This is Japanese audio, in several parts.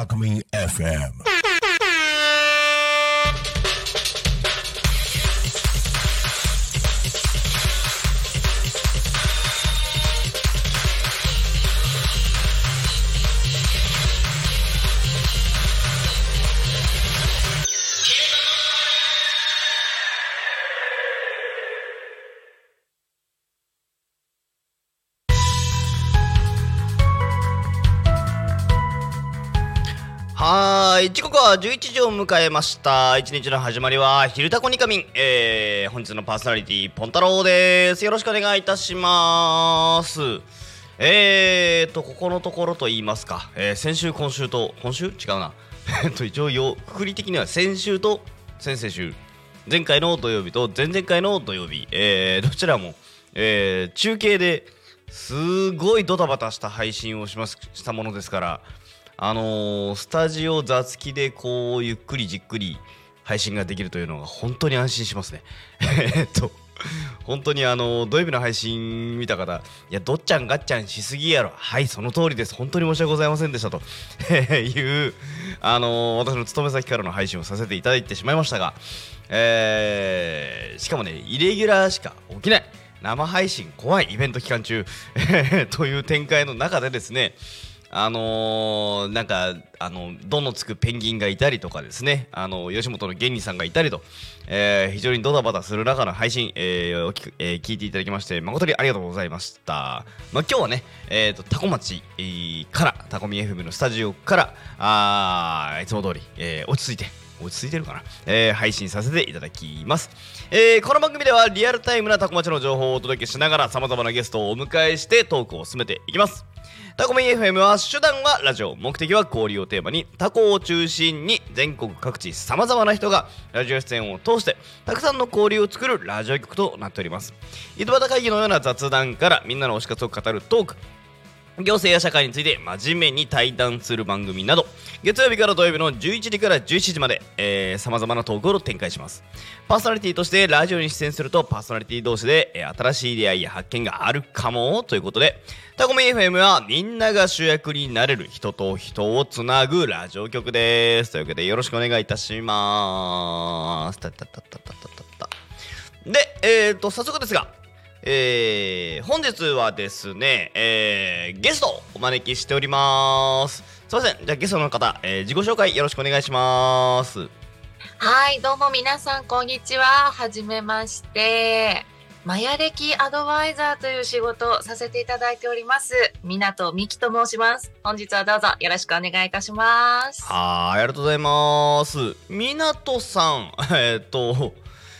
Alchemy FM. い時刻は11時を迎えました。一日の始まりは「昼タコニカミン」えー、本日のパーソナリティポン太郎です。よろしくお願いいたします。えーとここのところと言いますか、えー先週今週と今週？違うな。えっと一応よくくり的には先週と先々週。前回の土曜日と前々回の土曜日、えーどちらも、えー中継ですごいドタバタした配信をしますしたものですからあのースタジオ座付きでこうゆっくりじっくり配信ができるというのが本当に安心しますね。えっと本当にあの土曜日の配信見た方いやどっちゃんがっちゃんしすぎやろ。はいその通りです。本当に申し訳ございませんでしたと。いうあの私の勤め先からの配信をさせていただいてしまいましたが、しかもねイレギュラーしか起きない生配信怖いイベント期間中 という展開の中でですねあのーなんかあの「ど」のつくペンギンがいたりとかですね。あの吉本の芸人さんがいたりと、えー非常にドタバタする中の配信、えーお聞くえー聞いていただきまして誠にありがとうございました、まあ、今日はね、えー、とタコ町、えーからタコミ FM のスタジオからあいつも通り、えー落ち着いて落ち着いてるかな、えー配信させていただきます、えーこの番組ではリアルタイムなタコ町の情報をお届けしながらさまざまなゲストをお迎えしてトークを進めていきます。タコミ FM は手段はラジオ目的は交流をテーマにタコを中心に全国各地さまざまな人がラジオ出演を通してたくさんの交流を作るラジオ局となっております。井戸端会議のような雑談からみんなの推し活を語るトーク。行政や社会について真面目に対談する番組など月曜日から土曜日の11時から11時までさまざまなトークを展開します。パーソナリティとしてラジオに出演するとパーソナリティ同士で、えー新しい出会いや発見があるかもということでタコミ FM はみんなが主役になれる人と人をつなぐラジオ局です。というわけでよろしくお願いいたします。たたたたたたたた。で、えー、と早速ですが、えー本日はですね、えーゲストをお招きしております。すいません、じゃあゲストの方、えー自己紹介よろしくお願いします。はい、どうも皆さん、こんにちは。はじめまして。マヤ歴アドバイザーという仕事をさせていただいております。港美希と申します。本日はどうぞよろしくお願いいたします。はーい、ありがとうございます。みなとさん、えーっと、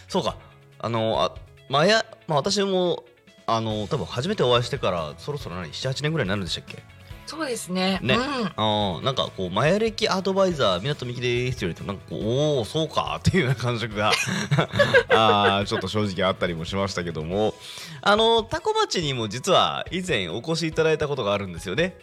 そうか、あの、あまや、まあ、私も、あの、多分初めてお会いしてから、そろそろ何、7、8年ぐらいになるんでしたっけ？そうですね。ねうん。あーなんかこうマヤ歴アドバイザー港美希ですって言われてもなんかこうおおそうかっていうような感触が あーちょっと正直あったりもしましたけどもあのタコ町にも実は以前お越しいただいたことがあるんですよね。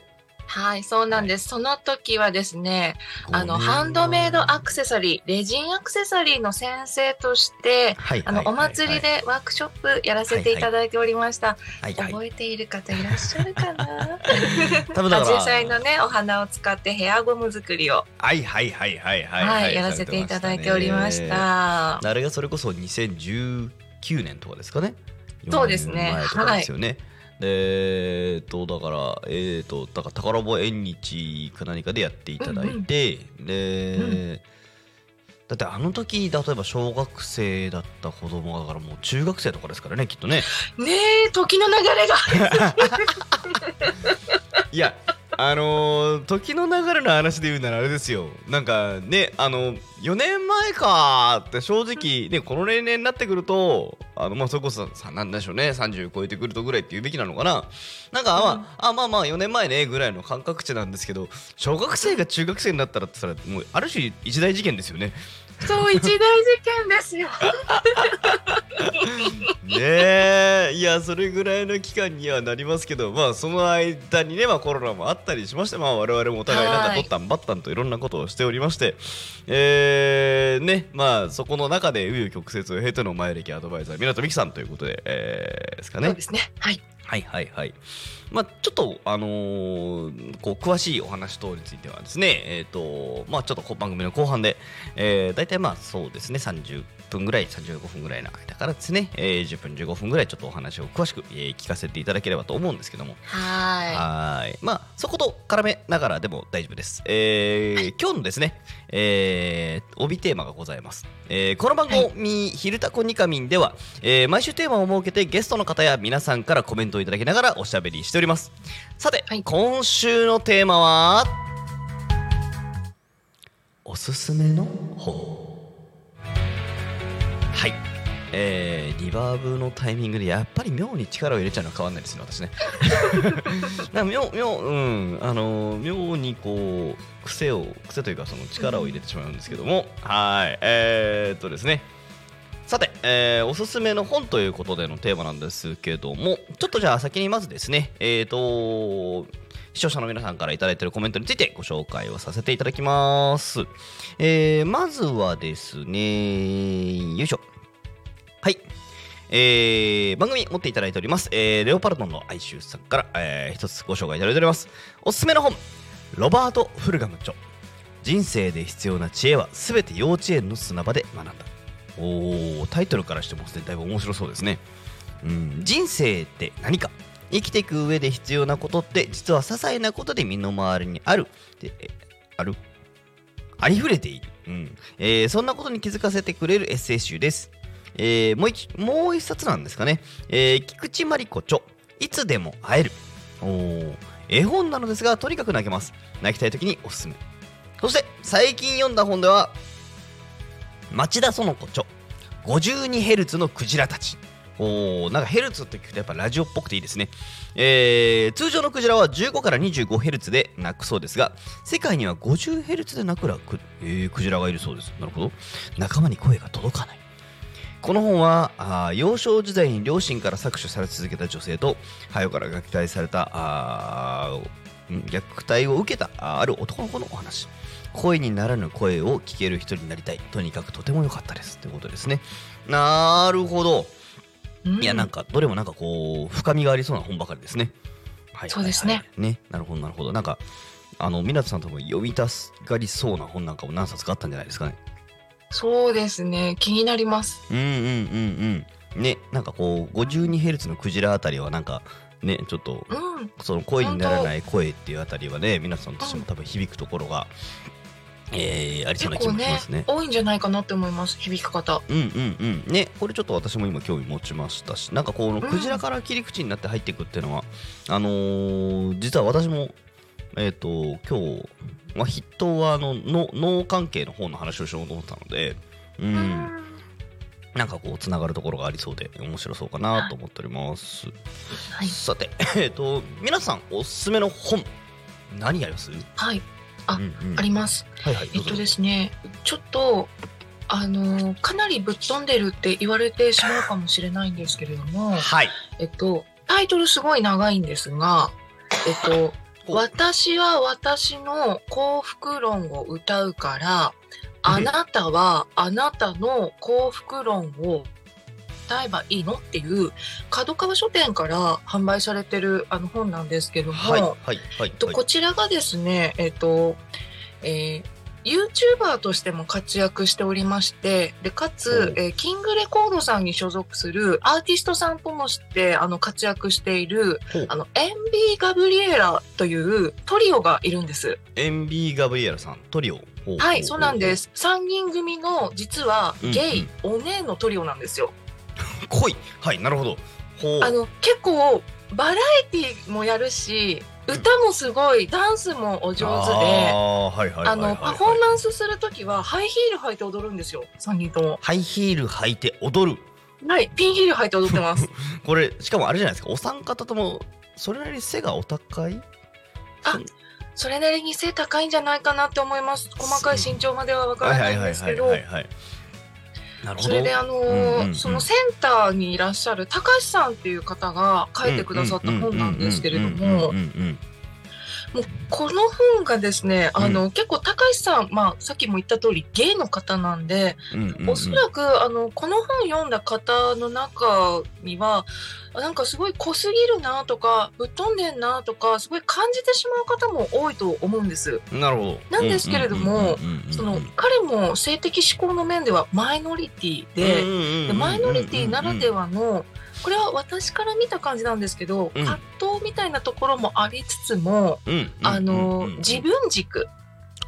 はい、そうなんです。その時はですね、あの、ハンドメイドアクセサリー、レジンアクセサリーの先生として、はいあの、お祭りでワークショップやらせていただいておりました。はいはい。覚えている方いらっしゃるかな？多分だからアジサイのねお花を使ってヘアゴム作りを、はいはいはいはいははい。いやらせていただいておりまし。た。あれがそれこそ2019年とかですかね。そうですね。4年えっとだからえっとだから宝坊縁日か何かでやっていただいて、で、だってあの時例えば小学生だった子供だからもう中学生とかですからねきっとね。ねえ時の流れが。いやあのー時の流れの話で言うならあれですよ。なんかねあの4年前かって正直ねこの年齢になってくるとあのまあそれこそさなんでしょうね30超えてくるとぐらいって言うべきなのかな。なんか、まああまあまあ4年前ねぐらいの感覚値なんですけど小学生が中学生になったらって言ったらもうある種一大事件ですよねそう一大事件ですよ。ねえいやそれぐらいの期間にはなりますけどまあその間にね、まあ、コロナもあったりしまして、まあ、我々もお互いなんかはいとったんばったんといろんなことをしておりましてえー、ねまあそこの中で紆余曲折を経ての前歴アドバイザー湊美樹さんということで、えーですかねそうですね。はい。はいはいはい。まあちょっとあのーこう詳しいお話等についてはですね、えっ、とまあちょっと番組の後半で、えー、大体まあそうですね30分ぐらい35分ぐらいの間からですね、えー、10分15分ぐらいちょっとお話を詳しく、えー聞かせていただければと思うんですけども、はい。まあ、そこと絡めながらでも大丈夫です。えー今日のですね、えー帯テーマがございます。えーこの番組、ひるたこにかみんでは、えー毎週テーマを設けてゲストの方や皆さんからコメントをいただきながらおしゃべりしております。さて、はい今週のテーマは、おすすめの本。はい。えーリバーブのタイミングでやっぱり妙に力を入れちゃうのは変わんないですね私ね。なんか妙妙うん。あの妙にこう癖を癖というかその力を入れてしまうんですけども、はい。えー、っとですね。さて、えーおすすめの本ということでのテーマなんですけども。ちょっとじゃあ先にまずですね。えー、っと視聴者の皆さんからいいているコメントについてご紹介をさせていただきます、えーまずはですねよいしょはい。えー番組持っていただいております、えーレオパルトンの哀愁さんから、えー一つご紹介いただいております。おすすめの本、ロバート・フルガム著。人生で必要な知恵はすべて幼稚園の砂場で学んだ。おー、タイトルからしてもだいぶ面白そうですね。うん、人生って何か？生きていく上で必要なことって実は些細なことで身の回りにある。ある？ありふれている、うん。えーそんなことに気づかせてくれるエッセイ集です。えーもう一もう一冊なんですかね、えー菊池真理子著。いつでも会える。お絵本なのですがとにかく泣けます。泣きたい時におすすめ。そして最近読んだ本では町田園子著。52Hz のクジラたち。おなんかヘルツって聞くとやっぱラジオっぽくていいですね、えー通常のクジラは15から 25Hz で鳴くそうですが世界には 50Hz で鳴くらく、えークジラがいるそうです。なるほど。仲間に声が届かない。この本はあ幼少時代に両親から搾取され続けた女性と早から虐待されたあ虐待を受けたあある男の子のお話。声にならぬ声を聞ける人になりたい。とにかくとても良かったです。ということですね。なるほど。いいやなんかどれもなんかこう深みがありそうな本ばかりですね。はい。そうですね。ね。なるほどなるほど。なんかあの湊さんとも読みたがりそうな本なんかも何冊かあったんじゃないですかね。そうですね。気になります。うんうんうんうん。ねなんかこう 52Hz のクジラあたりはなんかねちょっとうん。その声にならない声っていうあたりはね皆さんとしても多分響くところが、えーありそうな気もしますね。多いんじゃないかなって思います。響き方。うんうんうんねこれちょっと私も今興味持ちましたしなんかこのクジラから切り口になって入っていくっていうのは、あのー実は私もえっ、と今日、まあ、筆頭はあのの脳関係の方の話をしようと思ったのでうん、なんかこうつながるところがありそうで面白そうかなと思っております。はい。さて、えっ、と皆さんおすすめの本何あります？はい。ああります。はいはい。えっとですすね。ちょっと。あのかなりぶっ飛んでるって言われてしまうかもしれないんですけれども、はい。えっと、タイトルすごい長いんですが、えっと、私は私の幸福論を歌うから、あなたはあなたの幸福論を歌えばいいの？っていう角川書店から販売されてるあの本なんですけども、はいはいはいえっと、こちらがですね、えっと、えー YouTuber としても活躍しておりまして、で、かおつ、えーキングレコードさんに所属するアーティストさんともして、あの、活躍している、あの、エンビー・ガブリエラというトリオがいるんです。エンビー・ガブリエラさんトリオ？はい、そうなんで。す。3人組の、実は、ゲイ、うんお姉のトリオなんですよ。濃い。はいなるほど。あの、結構、バラエティもやるし、歌もすごいダンスもお上手で。あのパフォーマンスするときはハイヒール履いて踊るんですよ。三人とも。ハイヒール履いて踊るはい、ピンヒール履いて踊ってます。これしかもあれじゃないですかお三方ともそれなりに背がお高い？あそれなりに背高いんじゃないかなって思います。細かい身長まではわからないんですけどそれであのーうんうんうん。そのセンターにいらっしゃる高橋さんっていう方が書いてくださった本なんですけれどももうこの本がですねあの、結構高橋さん、まあ、さっきも言った通りゲイの方なんで、うんうんうん。うんおそらくあのこの本読んだ方の中にはあなんかすごい濃すぎるなとかぶっ飛んでんなとかすごい感じてしまう方も多いと思うんです。なるほど。なんですけれども彼も性的指向の面ではマイノリティで、でマイノリティならではのこれは私から見た感じなんですけど、うん。葛藤みたいなところもありつつも、うんあのうんうん。自分軸、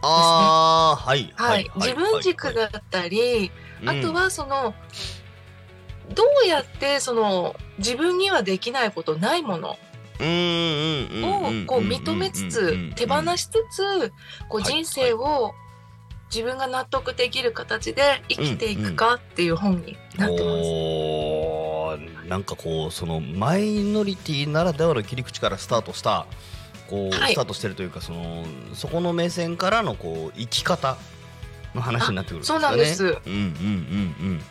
ああはいはい自分軸だったり、あとはそのどうやってその自分にはできないことないものををこう認めつつ手放しつつこうはい人生を自分が納得できる形で生きていくかっていう本になってます。なんかこうそのマイノリティならではの切り口からスタートしたこう、はいスタートしてるというかそのそこの目線からのこう生き方の話になってくるんですかね。そうなんですうんうんうんうん。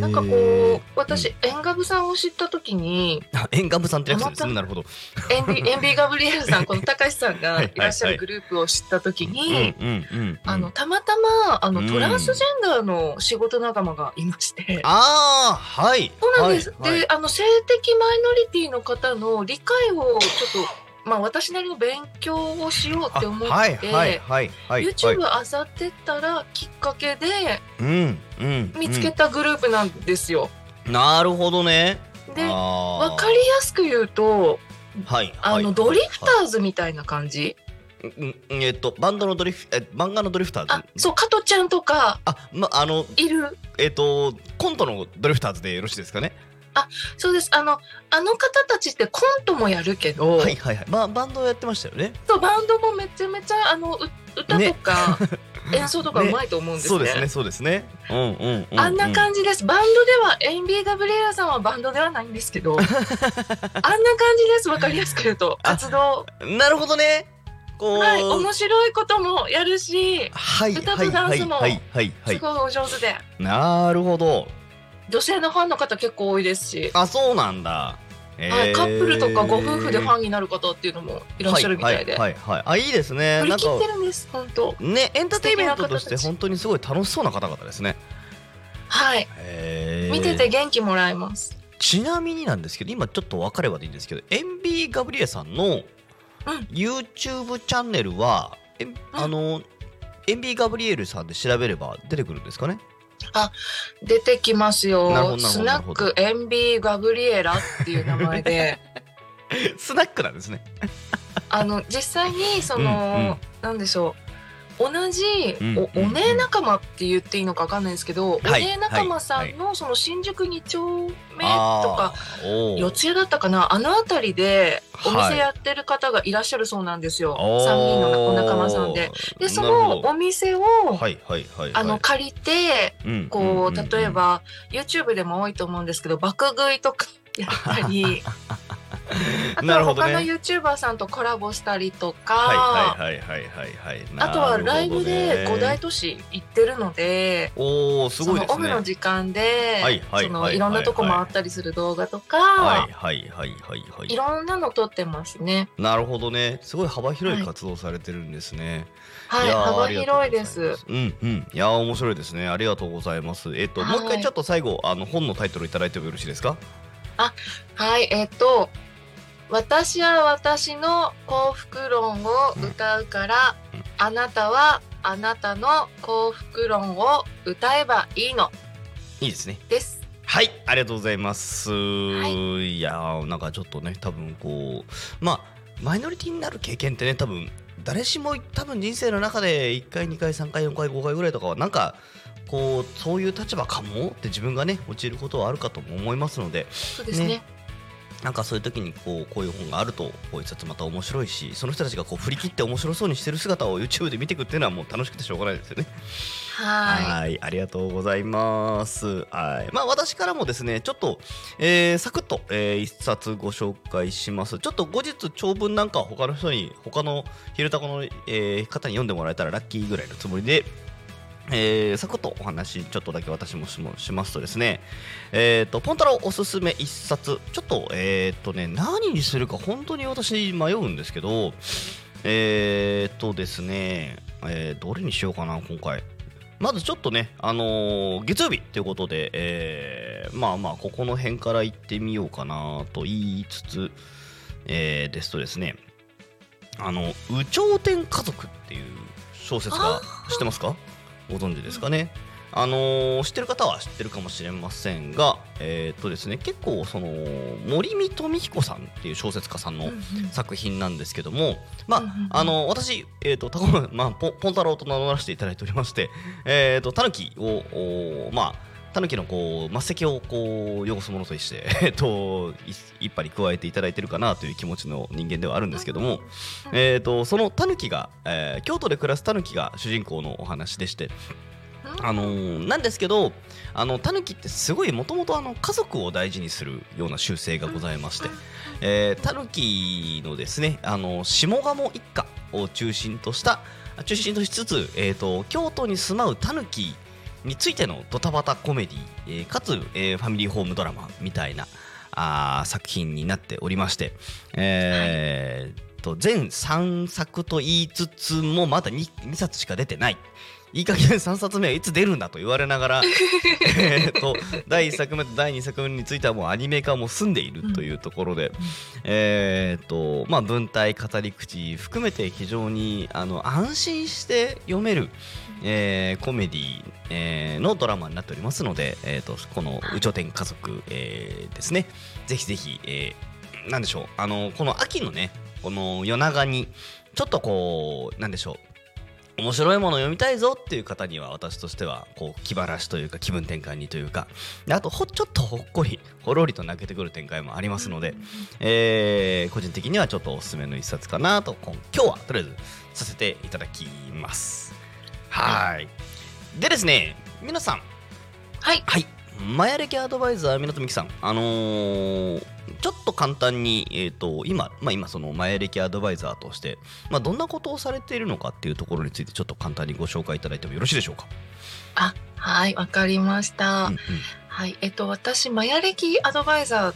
なんかこう私、エンガブさんを知った時にあ沿岸部さんってやつですね。あななるほど。エンビ エンビー・ガブリエルさんこの高橋さんがはいらっしゃるグループを知った時に、たまたまあの、うんトランスジェンダーの仕事仲間がいまして。ああはい。そうなんです。はいはいで、あの性的マイノリティの方の理解をちょっとまあ私なりの勉強をしようって思って、あはいはいはいはい。YouTube はいあさってったらきっかけでうんうん。見つけたグループなんですよ。うん。なるほどね。で、わわかりやすく言うと、はい。あの、はいドリフターズみたいな感じ。うんえっとバンドのドリフえ漫画のドリフターズ？あ、そう、加トちゃんとかあまあのいる。えっとコントのドリフターズでよろしいですかね？そうです。あの、あの方たちってコントもやるけど、はいはいはいまあバンドやってましたよねそうバンドもめちゃめちゃあのう歌とか、演奏とかうまいと思うんですね。そうですねそうですねうんうんうん、うん、あんな感じです。バンドでは、エンビー・ガブリエラさんはバンドではないんですけど、あんな感じです。わかりやすく言うと。あ活動。なるほどねこうはい。面白いこともやるし、はい歌とはいはいダンスもはいはいはいすごいお上手で、なるほど女性のファンの方結構多いですし、あそうなんだ。はい、カップルとかご夫婦でファンンになる方っていうのもいらっしゃるみたいで、はいはいはい、はい、あいいですね。振り切ってるんです、本当。ねエンターテインメントとして本当にすごい楽しそうな方々ですね。はい。へー。見てて元気もらえます。ちなみになんですけど今ちょっと分かればでいいんですけど MB ガブリエさんの YouTube チャンネルは、えあの MB ガブリエルさんで調べれば出てくるんですかね？出てきますよ。スナックエンビー・ガブリエラっていう名前で、スナックなんですね。あの実際にその、うんうん。なんでしょう同じうんおお姉仲間って言っていいのかわかんないんですけど、はいお姉仲間さんのその新宿2丁目とか、四谷だったかなあの辺りでおはい。店やってる方がいらっしゃるそうなんですよ、おー。3人のお仲間さんで。でそのお店を、はいはいはいはい。あの借りてうんこう例えば YouTube でも多いと思うんですけど爆食いとかやったり あとは他のね YouTuber さんとコラボしたりとか、はいはいはいはいはいはい。あとはライブで五大と都市行ってるので、おおすごいですね。そのオフの時間で、はいはいそのはい。いろんなとこ回ったりする動画とか、はいはいはいはい。はいいろんなの撮ってますね。なるほどね。すごい幅広い活動されてるんですね、はい、やー幅広いです。うんうん。いやー面白いですね。ありがとうございます。えっと、はい。もう一回ちょっと最後あの本のタイトルいただいてもよろしいですか？はい、えっと、私は私の幸福論を歌うから、うん。あなたはあなたの幸福論を歌えばいいの。いいですね。です。はいありがとうございます、い。い、やーなんかちょっとね多分こうまあマイノリティになる経験ってね多分誰しも多分人生の中で1回2回3回4回5回ぐらいとかはなんかこうそういう立場かもって自分がね陥ることはあるかとも思いますのでそうですね。ねなんかそういう時にこうこういう本があるとこう一冊また面白いしその人たちがこう振り切って面白そうにしてる姿を YouTube で見ていくっていうのはもう楽しくてしょうがないですよね。はいありがとうございます。はい、まあ私からもですね、ちょっと、えーサクッと、えー一冊ご紹介します。ちょっと後日長文なんかは他の人に、他の昼タコの、えー方に読んでもらえたらラッキーぐらいのつもりで。えーサクッとお話ちょっとだけ私もしもしますとですね、えー、とポンタロおすすめ一冊ちょっとえっ、とね何にするか本当に私迷うんですけどえっ、とですね、えーどれにしようかな今回。まずちょっとね、あのー月曜日ということで、えーまあまあ、ここの辺から行ってみようかなと言いつつ、えーですとですね、あの、有頂天家族っていう小説が知ってますか？ご存知ですかね。あのー知ってる方は知ってるかもしれませんが、えーっとですね、結構その森見富彦さんっていう小説家さんの作品なんですけども、まあ、あの私、えー、とタコまあ、ポン太郎と名乗らせていただいておりまして、えー、とタヌキを、おまあ、タヌキのこう末席をこう汚すものとして、えー、とい一杯に加えていただいてるかなという気持ちの人間ではあるんですけども、えー、とそのタヌキが、えー京都で暮らすタヌキが主人公のお話でして、あのーなんですけどあのタヌキってすごいもともと家族を大事にするような習性がございまして、えータヌキのですねあの下鴨一家を中心とした中心としつつ、えー、と京都に住まうタヌキについてのドタバタコメディ、えーかつ、えーファミリーホームドラマみたいなあー作品になっておりまして、えーと全3作と言いつつもまだ 2, 2冊しか出てない。いい加減3冊目はいつ出るんだと言われながら えーと第1作目と第2作目についてはもうアニメ化も済んでいるというところで、えーとまあ、文体語り口含めて非常にあの安心して読める、えーコメディ、えーのドラマになっておりますので、えー、とこの「有頂天家族、えーですね。ぜひぜひ、えーなんでしょう。あのこの秋のねこの夜長にちょっとこうなんでしょう。面白いものを読みたいぞっていう方には私としてはこう気晴らしというか気分転換にというかであとほちょっとほっこりほろりと泣けてくる展開もありますので、えー個人的にはちょっとおすすめの一冊かなと今今日はとりあえずさせていただきますはい。でですね皆さん。はい。はい。マヤ歴アドバイザー港美樹さん。あのーちょっと簡単に、えー、と今、まあ、今そのマヤ歴アドバイザーとして、まあ、どんなことをされているのかっていうところについてちょっと簡単にご紹介いただいてもよろしいでしょうか？あはいわかりました、うんうん。はい。えっと私マヤ歴アドバイザー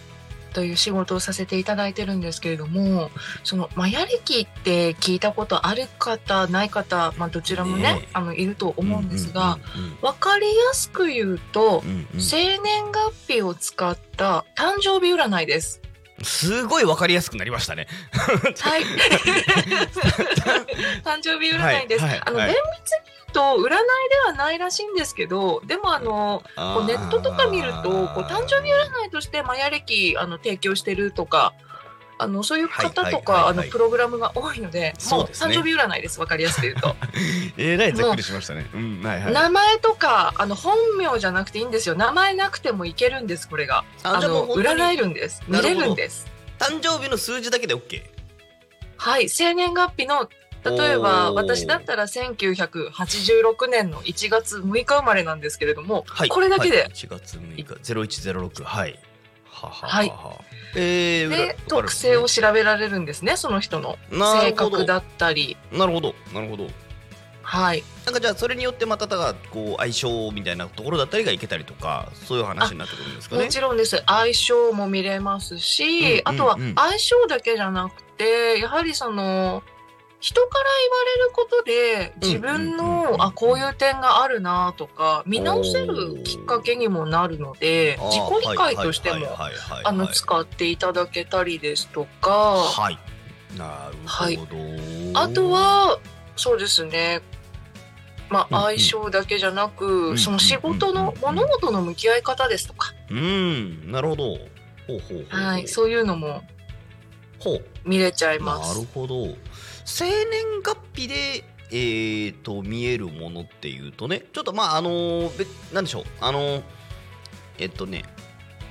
という仕事をさせていただいてるんですけれどもそのマヤ歴って聞いたことある方ない方、まあ、どちらもねねえあのいると思うんですが、うんうんわかりやすく言うと、うんうんうん生年月日を使った誕生日占いです。すごいわかりやすくなりましたね。はい。誕生日占いです。はいはいあの、はい厳密にと占いではないらしいんですけど、でもあのこうネットとか見るとこう誕生日占いとしてマヤ歴あの提供してるとか。あのそういう方とはいはいはいかはいあのプログラムが多いので、もうそうですね誕生日占いです。わかりやすく言うと、えらいざっくりしましたね。うんはいはい。名前とかあの本名じゃなくていいんですよ。名前なくてもいけるんです。これがああじゃあもうの占えるんです。見れるんです。誕生日の数字だけで OK。はい、生年月日の例えば私だったら1986年の1月6日生まれなんですけれども、はい。これだけで、はい、1月6日。0106はい。はははい。えー、で裏特性を調べられるんですねその人の性格だったり。なるほど。なるほど。はい。なんかじゃあそれによってまたがこう相性みたいなところだったりがいけたりとかそういう話になってくるんですかね。もちろんです。相性も見れますし、うんうんあとはうん相性だけじゃなくてやはりその人から言われることで自分のあこういう点があるなとか見直せるきっかけにもなるので自己理解としても使っていただけたりですとか、はい。なるほど。あとはそうですねまあ相性だけじゃなく、んその仕事の物事の向き合い方ですとか、うんなるほど。ほうほうほう。はい、そういうのも。見れちゃいなまする。ほど生年月日でえー、と見えるものっていうとねちょっとまああのーべなんでしょうあのーえっとね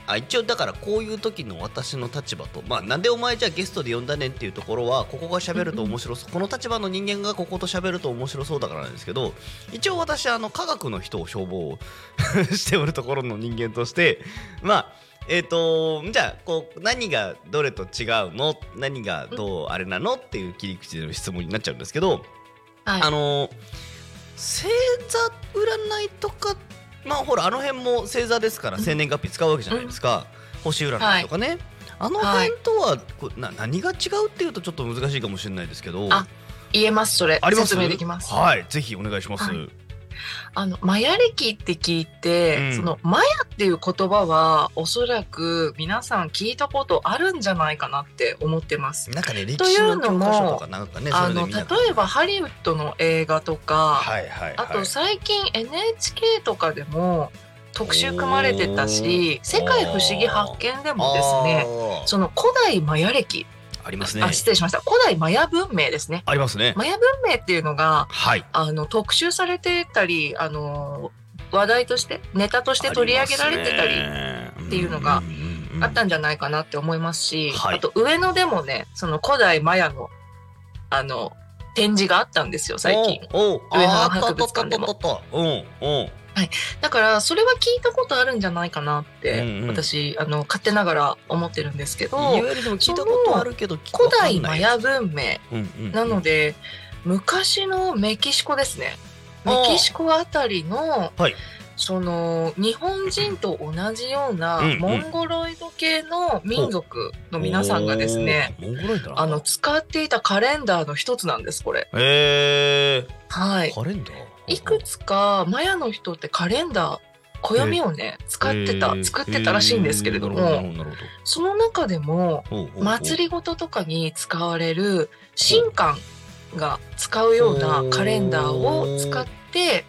あ一応だからこういう時の私の立場とまあなんでお前じゃあゲストで呼んだねんっていうところはここが喋ると面白そう、この立場の人間がここと喋ると面白そうだからなんですけど一応私あの科学の人を消防 しておるところの人間としてまあえー、とじゃあこう何がどれと違うの？何がどうあれなの？っていう切り口での質問になっちゃうんですけど、はい。あの星座占いとかまあほらあの辺も星座ですから生年月日使うわけじゃないですか、星占いとかね、あの辺とはこうな何が違うっていうとちょっと難しいかもしれないですけど。あ言えますそれ。あります？説明できます。はいぜひお願いします、はいあのマヤ歴って聞いて、うん。そのマヤっていう言葉はおそらく皆さん聞いたことあるんじゃないかなって思ってます。なんかねとかなんかねあの例えばハリウッドの映画とか、はいはいはい。あと最近 NHK とかでも特集組まれてたし「世界不思議発見」でもですねその古代マヤ歴、ありますね。あ失礼しました。古代マヤ文明ですね。ありますね。マヤ文明っていうのがはい。あの特集されてたりあの話題としてネタとして取り上げられてたりっていうのがあったんんじゃないかなって思いますし、はい。あと上野でもねその古代マヤのあの展示があったんですよ最近。上野博物館でもあったあったあったうんうんだからそれは聞いたことあるんじゃないかなって、うんうん。私あの勝手ながら思ってるんですけどいわゆるでも聞いたことあるけど古代マわヤ文明なので昔のメキシコですね。メキシコあたりのはい。その日本人と同じようなモンゴロイド系の民族の皆さんがですねあの使っていたカレンダーの一つなんですこれ。へえはい。カレンダー？いくつかマヤの人ってカレンダー暦をね使ってたへー。作ってたらしいんですけれどもどなるほど。その中でも祭りごととかに使われる神官が使うようなカレンダーを使って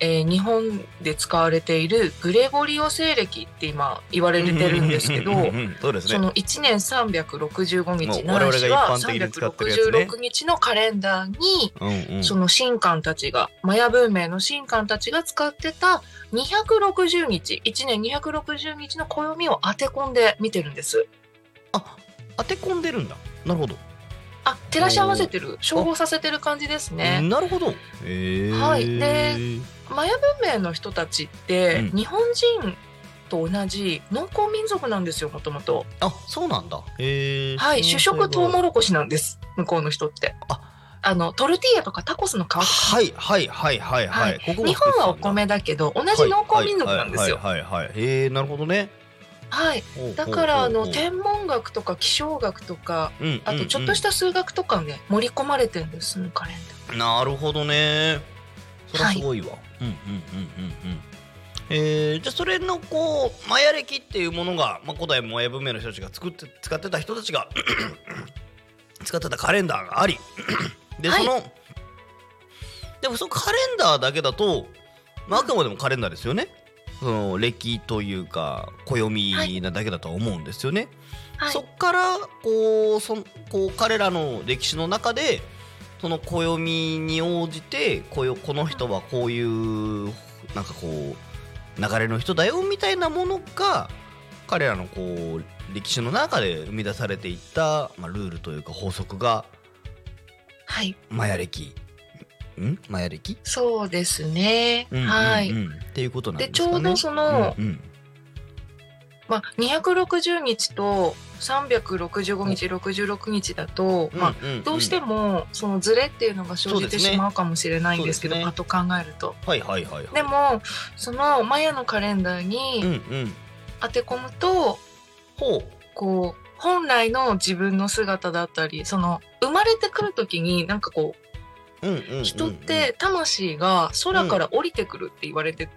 えー日本で使われているグレゴリオ西暦って今言われてるんですけどそうですねその1年365日もうないしは366日のカレンダーにうんうんその神官たちがマヤ文明の神官たちが使ってた260日1年260日の暦を当て込んで見てるんです。あ当て込んでるんだなるほどあ照らし合わせてる照合させてる感じですね。なるほどへえはいでマヤ文明の人たちって、うん。日本人と同じ農耕民族なんですよもともと。あそうなんだ。へえはい主食トウモロロコシなんです向こうの人って。あ。あのトルティーヤとかタコスの皮はいはいはいはいははい。日本はお米だけど同じ農耕民族なんですよ。はいはいへえなるほどね。はい、だからあの天文学とか気象学とかうん。あとちょっとした数学とかね盛り込まれてるんですそのカレンダー。なるほどねそれはすごいわ、うんうんうんうんうん。えー、じゃあそれのこうマヤ歴っていうものが、まあ、古代マヤ文明の人たちが作って使ってた人たちが 使ってたカレンダーがあり ではい。その、でもそのカレンダーだけだと、まあ、あくまでもカレンダーですよね。その歴というか暦なだけだとは思うんですよね、はい。そっからこうそんこう彼らの歴史の中でその暦に応じてこよこの人はこういうなんかこう流れの人だよみたいなものが彼らのこう歴史の中で生み出されていった、まあ、ルールというか法則がはい。マヤ歴。ん？マヤ歴、そうですね、うんはい、うん。うんっていうことなんでですかね。ちょうどその、うんうんまあ、260日と365日66日だと、まあ、うんうん。どうしてもそのズレっていうのが生じてしまうかもしれないんですけどね。パッと考えると。はいはいはいはい。でもそのマヤのカレンダーうんにうん。当て込むと、ほう。こう本来の自分の姿だったりその生まれてくる時になんかこうんうんうんうん。う人って魂が空から降りてくるって言われてく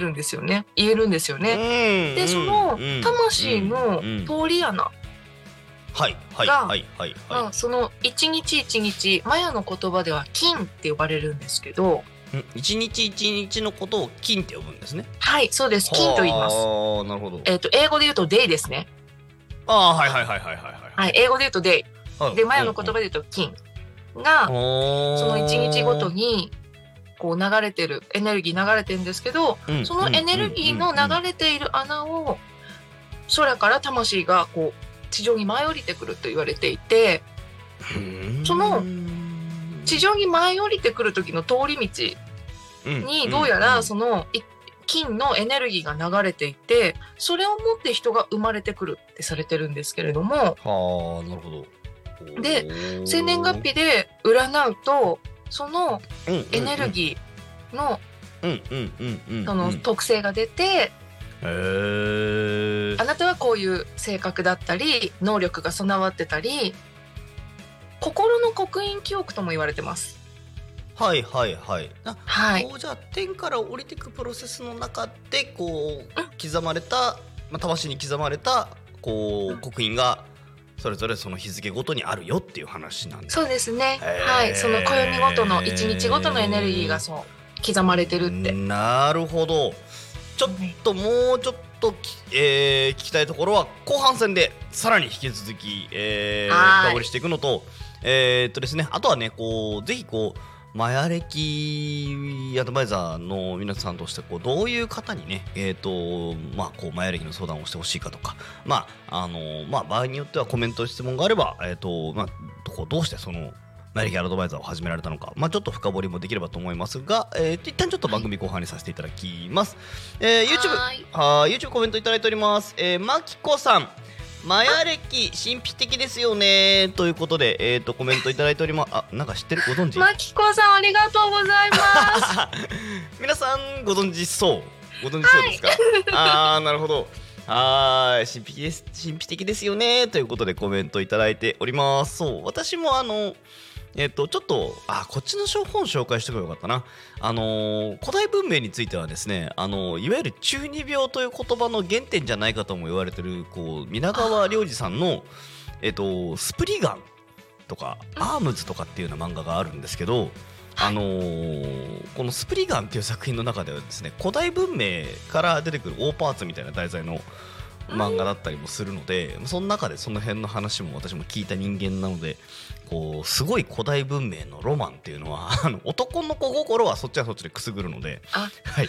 るんですよね。言えるんですよね。ねでその魂の通り穴はい。はい。がはい。はい。その一日一日マヤの言葉では金って呼ばれるんですけど。一日一日のことを金って呼ぶんですね。はいそうです。金と言います。なるほど。えっ、と英語で言うとデイですね。ああはいはいはいはいはいはい。英語で言うとデイ。はい。でマヤの言葉で言うと金がそその一日ごとにこう流れてるエネルギー流れてるんですけどそのエネルギーの流れている穴を空から魂がこう地上に舞い降りてくると言われていてその地上に舞い降りてくる時の通り道にどうやらそのい金のエネルギーが流れていてそれを持って人が生まれてくるってされてるんですけれども。はあなるほど。で生年月日で占うとそのエネルギーのその特性が出てあなたはこういう性格だったり能力が備わってたり心の刻印記憶とも言われてます。はいはいはい。はい、こうじゃあ天から降りていくプロセスの中でこう刻まれた、まあ、魂に刻まれたこう刻印がそれぞれその日付ごとにあるよっていう話なんですそうですね。はい、その暦ごとの一日ごとのエネルギーがそう刻まれてるって。なるほど。ちょっともうちょっとき、えー、聞きたいところは後半戦でさらに引き続き、えー、深掘りしていくのと、えー、っとですねあとはねこうぜひこうマヤ歴アドバイザーの皆さんとしてこうどういう方にね、えーとまあ、こうマヤ歴の相談をしてほしいかとか、まああのまあ、場合によってはコメント質問があれば、えーとまあ、こうどうしてそのマヤ歴アドバイザーを始められたのか、まあ、ちょっと深掘りもできればと思いますが、えー、一旦ちょっと番組後半にさせていただきます。えー、YouTube, は YouTube コメントいただいております。えー、マキコさんマヤ歴神秘的ですよねということで、えっ、ー、とコメントいただいております。あ、なんか知ってる？ご存知？マキコさんありがとうございます。皆さんご存知そう、ご存知そうですか？はい、ああ、なるほど。はい、神秘です神秘的ですよねということでコメントいただいております。そう、私もあの。えっ、と、ちょっと、あ、こっちの本紹介しておけばよかったな。あのー、古代文明についてはですね、あのー、いわゆる中二病という言葉の原点じゃないかとも言われてる、こう、皆川良二さんの、えっ、と、スプリガンとか、アームズとかっていうような漫画があるんですけど、あのー、このスプリガンっていう作品の中ではですね、古代文明から出てくる大パーツみたいな題材の漫画だったりもするので、その中でその辺の話も私も聞いた人間なのでこうすごい古代文明のロマンっていうのは あの男の子心はそっちはそっちでくすぐるのであ、はい、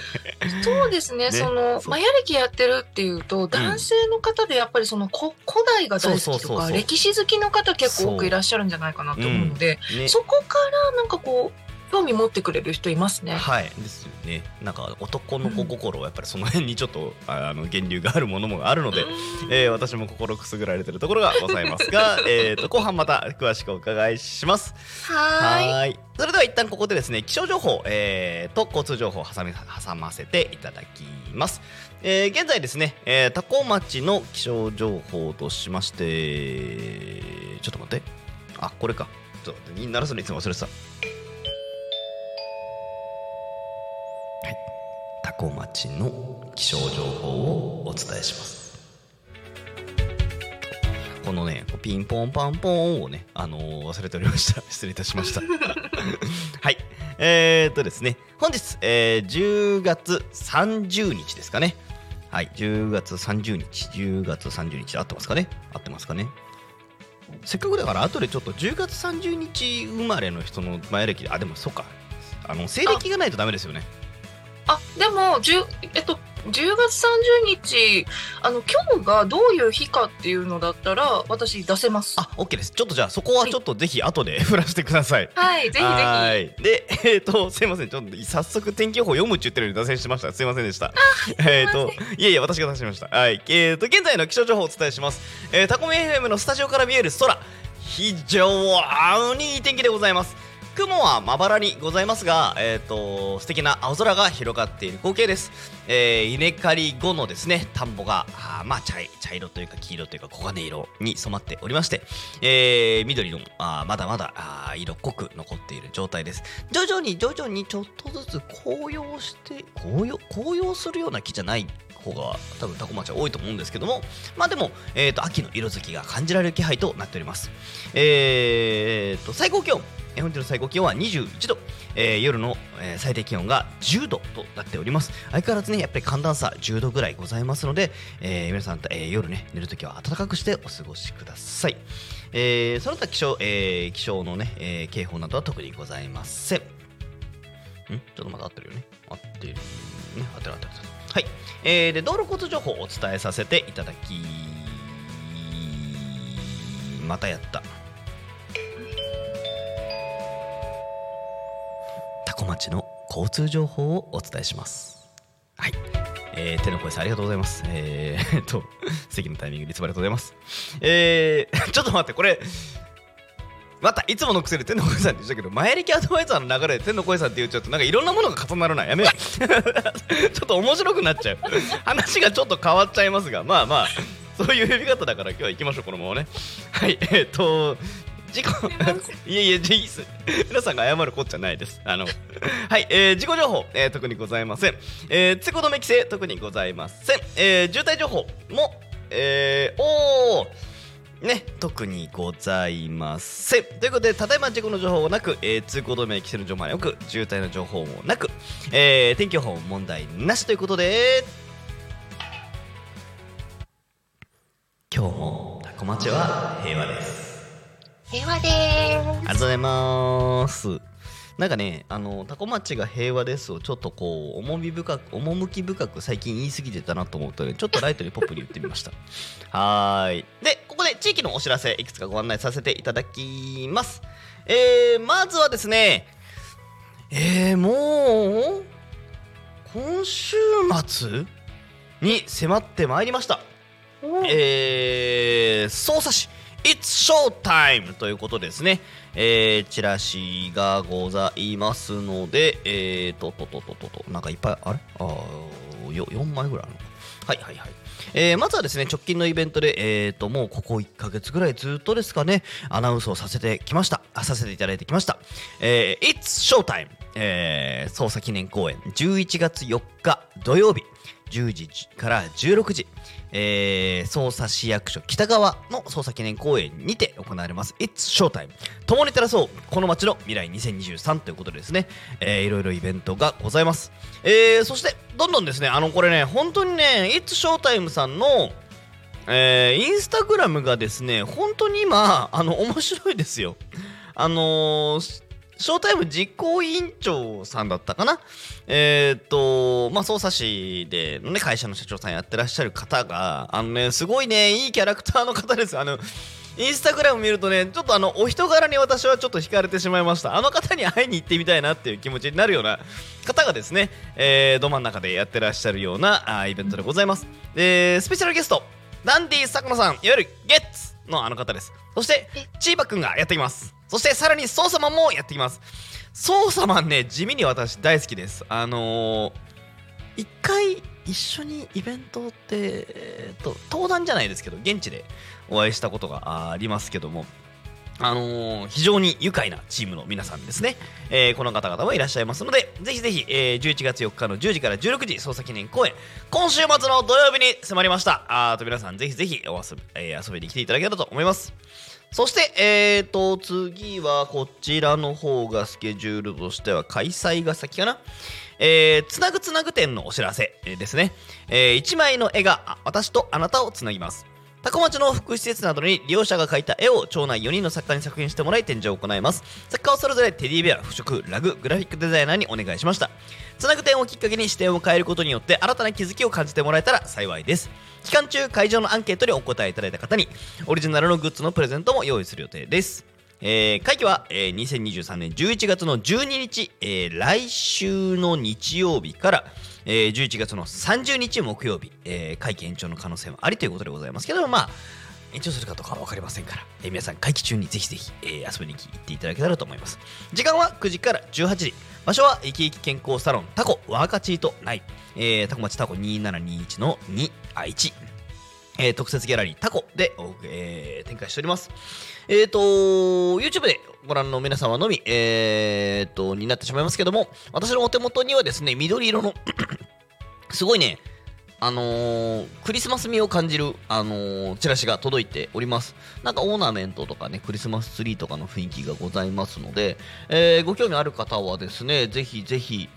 そうですね、ね、そのマヤ歴やってるっていうと男性の方でやっぱりその古古代が大好きとか歴史好きの方結構多くいらっしゃるんじゃないかなと思うので、う。んね、そこからなんかこう興味持ってくれる人いますね。はい、ですよね。なんか男の子心はやっぱりその辺にちょっと、うん、あの源流があるものもあるので、えー、私も心くすぐられてるところがございますが、えっと後半また詳しくお伺いします。はいそれでは一旦ここでですね気象情報、えー、と交通情報を挟み挟ませていただきます。えー、現在ですね、えー、多古町の気象情報としましてちょっと待ってあこれかちょっと待って鳴らすのいつも忘れてた。はい、多古町の気象情報をお伝えします。このね、ピンポンパンポンをね、あのー、忘れておりました。失礼いたしました。はい。えー、っとですね、本日、えー、10月30日ですかね。はい、10月30日、10月30日、合ってますかね？合ってますかね？せっかくだから、後でちょっと10月30日生まれの人の前歴で、あ、でもそうか。あの、西暦がないとダメですよね。あでも10えっと10月30日あの今日がどういう日かっていうのだったら私出せます。あ OK です。ちょっとじゃあそこはちょっとぜひ後で 振らせてください。はいぜひぜひ。でえっ、ー、とすいません。ちょっと早速天気予報読むって言ってるように脱線しました。すいませんでした。えっといやいや私が出しました。はい。えっ、ー、と現在の気象情報をお伝えします、えー、タコミ FM のスタジオから見える空。非常にいい天気でございます雲はまばらにございますが、えーと、素敵な青空が広がっている光景です、えー、稲刈り後のですね田んぼがあまあ茶色というか黄色というか黄金色に染まっておりまして、えー、緑のあまだまだあ色濃く残っている状態です。徐々に徐々にちょっとずつ紅葉して紅葉紅葉するような木じゃない方が多分タコ町は多いと思うんですけどもまあでも、えーと、秋の色づきが感じられる気配となっております。えーと最高気温。本日の最高気温は21度、えー、夜の、えー、最低気温が10度となっております。相変わらずねやっぱり寒暖差10度ぐらいございますので、えー、皆さん、えー、夜ね寝るときは暖かくしてお過ごしください、えー、その他気象,、えー、気象のね、えー、警報などは特にございません。ん？ちょっとまだ合ってるよね。合ってるね。合ってる合ってる合ってる。はい、えー、で道路交通情報をお伝えさせていただきまたやった。町の交通情報をお伝えします。はい。えー、手の声さんありがとうございます。えー、っと、素敵なタイミングでいつもありがとうございます。えー、ちょっと待って、これ、またいつもの癖で天の声さんって言ったけど前力アドバイザーの流れで天の声さんって言っちゃうとなんかいろんなものが重なるなやめよう。ちょっと面白くなっちゃう。話がちょっと変わっちゃいますがまあまあそういう呼び方だから今日は行きましょうこのままね。はいえっ、ー、と事故 いえいえ、いいっす。皆さんが謝るこっちゃないです。あの、はい、えー、事故情報、えー、特にございません。えー、通行止め規制、特にございません。えー、渋滞情報も、えー、おー、ね、特にございません。ということで、ただいま事故の情報もなく、えー、通行止め、規制の情報もなく、渋滞の情報もなく、えー、天気予報も問題なしということで、今日もタコ町は平和です。平和です。ありがとうございます。なんかね、あの、タコ町が平和ですをちょっとこう、重み深く、趣深く最近言い過ぎてたなと思ったので、ちょっとライトにポップに言ってみました。はい。で、ここで地域のお知らせ、いくつかご案内させていただきます。えー、まずはですね、えー、もう、今週末に迫ってまいりました。えー、匝瑳市 It's Showtime ということですね。えー、チラシがございますので、えーと、と、と、と、と、と、なんかいっぱい、あれ？ああ、4枚ぐらいあるのか？はいはいはい。えー、まずはですね、直近のイベントで、えーと、もうここ1ヶ月ぐらいずっとですかね、アナウンスをさせてきました。させていただいてきました。えー、It's Showtime! えー、捜査記念公演、11月4日土曜日、10時から16時、えー、捜査市役所北側の捜査記念公園にて行われます。It's Showtime 共に照らそうこの街の未来2023ということでですね、えー、いろいろイベントがございます、えー、そしてどんどんですねあのこれね本当にね It's Showtime さんのえー、インスタグラムがですね本当に今あの面白いですよ。あのーショータイム実行委員長さんだったかな？えー、っと、まあ、捜査士でのね、会社の社長さんやってらっしゃる方が、あのね、すごいね、いいキャラクターの方です。あの、インスタグラム見るとね、ちょっとあの、お人柄に私はちょっと惹かれてしまいました。あの方に会いに行ってみたいなっていう気持ちになるような方がですね、えー、ど真ん中でやってらっしゃるようなあイベントでございます。で、スペシャルゲスト、ダンディ坂野さん、いわゆるゲッツのあの方です。そして、チーバくんがやってきます。そしてさらに操作マンもやってきます。操作マンね地味に私大好きです。あのー、一回一緒にイベントって、えーと、登壇じゃないですけど現地でお会いしたことがありますけどもあのー、非常に愉快なチームの皆さんですね、えー、この方々もいらっしゃいますのでぜひぜひ、えー、11月4日の10時から16時捜査記念公演今週末の土曜日に迫りました。あと皆さんぜひぜひお遊び,、えー、遊びに来ていただければと思います。そして、えーと、次はこちらの方がスケジュールとしては開催が先かな。えー、つなぐつなぐ展のお知らせですね。えー、1枚の絵が私とあなたをつなぎます。多古町の福祉施設などに利用者が描いた絵を町内4人の作家に作品してもらい展示を行います。作家をそれぞれテディベア、腐食、ラグ、グラフィックデザイナーにお願いしました。つなぐ点をきっかけに視点を変えることによって新たな気づきを感じてもらえたら幸いです。期間中会場のアンケートにお答えいただいた方にオリジナルのグッズのプレゼントも用意する予定ですえー、会期は、えー、2023年11月の12日、えー、来週の日曜日から、えー、11月の30日木曜日、えー、会期延長の可能性もありということでございますけどもまあ延長するかどうかは分かりませんから、えー、皆さん会期中にぜひぜひ、えー、遊びに行っていただけたらと思います。時間は9時から18時。場所は生き生き健康サロンタコワーカチートナイ、えー、タコ町タコ2721の2あ1えー、特設ギャラリータコで、えー、展開しております。えっ、ー、と、YouTube でご覧の皆様のみ、えー、と、になってしまいますけども、私のお手元にはですね、緑色の すごいね、あのー、クリスマス味を感じる、あのー、チラシが届いております。なんかオーナメントとかね、クリスマスツリーとかの雰囲気がございますので、えー、ご興味ある方はですね、ぜひぜひ、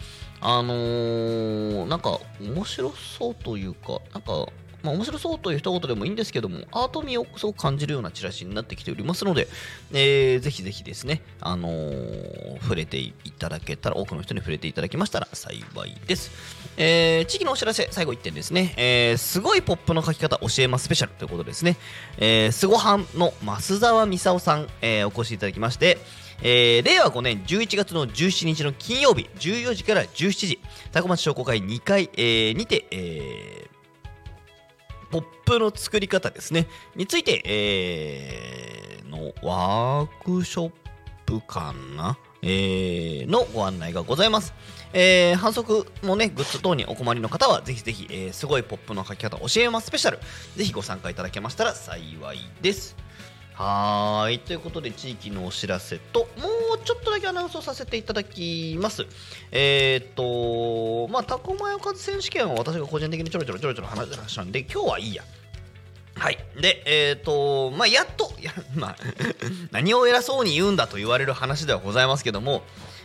あのー、なんか面白そうというか、なんかまあ、面白そうという一言でもいいんですけども、アート味をすごく感じるようなチラシになってきておりますので、えーぜひぜひですね、あのー触れていただけたら、多くの人に触れていただきましたら幸いです。えー地域のお知らせ、最後1点ですね、えーすごいポップの書き方教えますスペシャルということですね、えー、スゴハンの増沢美沙さん、えーお越しいただきまして、えー令和5年11月の17日の金曜日14時から17時タコ町商工会2階、えーにて、えーポップの作り方ですねについて、えーのワークショップかな、えーのご案内がございます。えー反則もね、グッズ等にお困りの方は、ぜひぜひ、えーすごいポップの書き方教えますスペシャル、ぜひご参加いただけましたら幸いです。はい。ということで、地域のお知らせと、もうちょっとだけアナウンスをさせていただきます。えーっと、まあ、タコマヨカズ選手権は私が個人的にちょろちょろちょろちょろ話したんで、今日はいいや。はい。で、えっ、と、まあ、やっと、やまあ、何を偉そうに言うんだと言われる話ではございますけども、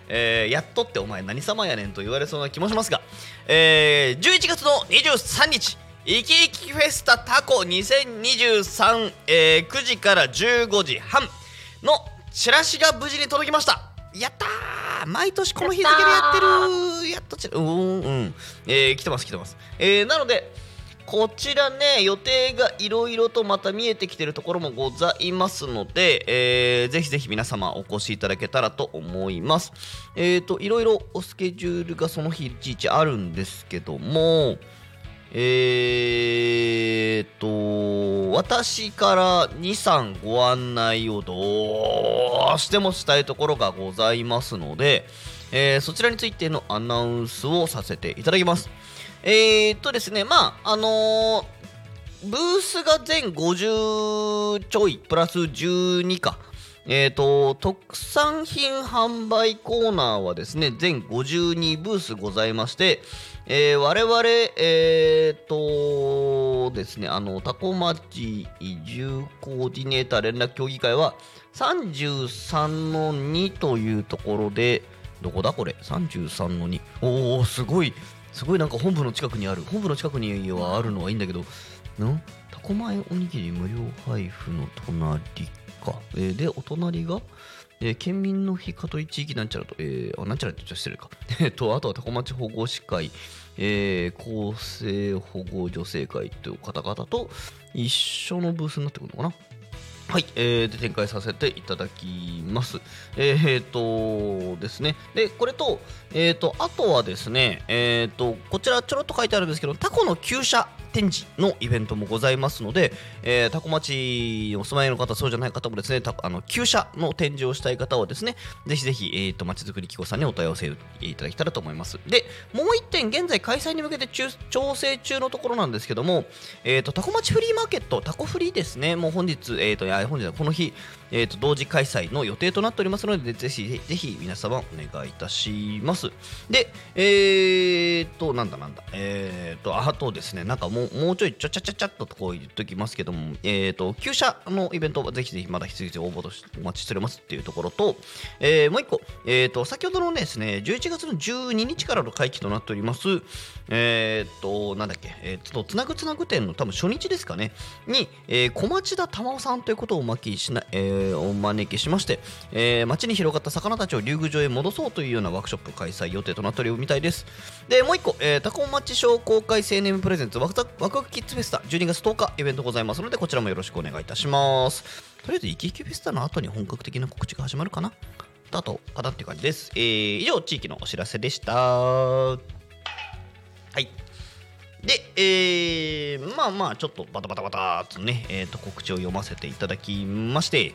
えーやっとってお前何様やねんと言われそうな気もしますが、えー11月の23日、イキイキフェスタタコ2023、えー9時から15時半のチラシが無事に届きました。やったー毎年この日付でやってるやっとチラうーん、うんえー来てます来てます。えーなので、こちらね、予定がいろいろとまた見えてきてるところもございますので、えーぜひぜひ皆様お越しいただけたらと思います。えっ、と、いろいろおスケジュールがその日いちいちあるんですけども、えーと、私から2、3ご案内をどうしてもしたいところがございますので、えーそちらについてのアナウンスをさせていただきます。えー、っとですね、まあ、あのーブースが全50ちょい、プラス12か。えー、と、特産品販売コーナーはですね、全52ブースございまして、えー我々、えー、とですね、あの、タコ町移住コーディネーター連絡協議会は、33の2というところで、どこだこれ ?33 の2。おおすごい。すごいなんか本部の近くにある。本部の近くにはあるのはいいんだけど、ん？タコ米おにぎり無料配布の隣か。えーで、お隣が、えー県民の日香取地域なんちゃらと、えーあ、なんちゃらって言っちゃ失礼か。と、あとはタコ町保護司会、えー厚生保護女性会という方々と一緒のブースになってくるのかな。はい、えーで展開させていただきます。えー、とですね、でこれと,、えー、とあとはですね、えー、とこちらちょろっと書いてあるんですけど、タコの厩舎展示のイベントもございますので、えータコ町お住まいの方、そうじゃない方もですね、あの厩舎の展示をしたい方はですね、ぜひぜひ、えー、とまちづくり機構さんにお問い合わせいただけたらと思います。で、もう一点、現在開催に向けて調整中のところなんですけども、えー、とタコ町フリーマーケット、タコフリーですね、もう本日、えー、といや本日はこの日、えー、と同時開催の予定となっておりますので、ぜひぜひ皆様お願いいたします。で、えー、と、なんだなんだ、えー、と、あとですね、なんかもうもうちょいちょちゃちゃちゃっとこう言っときますけども、えー、と、旧車のイベントはぜひぜひまだ引き続き応募としてお待ちしておりますっていうところと、えーもう一個、えー、と、先ほどのですね、11月の12日からの会期となっております、えー、と、なんだっけ、えー、っとつなぐつなぐ展の多分初日ですかね、に、えー小町田玉緒さんということをお招きしな、えーお招きしまして、えー町に広がった魚たちを竜宮城へ戻そうというようなワークショップ開催予定となっておるみたいです。で、もう一個、えー、タコ町商工会青年プレゼンツワクワクキッズフェスタ12月10日イベントございますので、こちらもよろしくお願いいたします。とりあえず、イキイキフェスタの後に本格的な告知が始まるかな？とあと、かなっていう感じです。えー以上、地域のお知らせでした。はい。で、えーまあまあ、ちょっとバタバタバターっとね、えー、と告知を読ませていただきまして、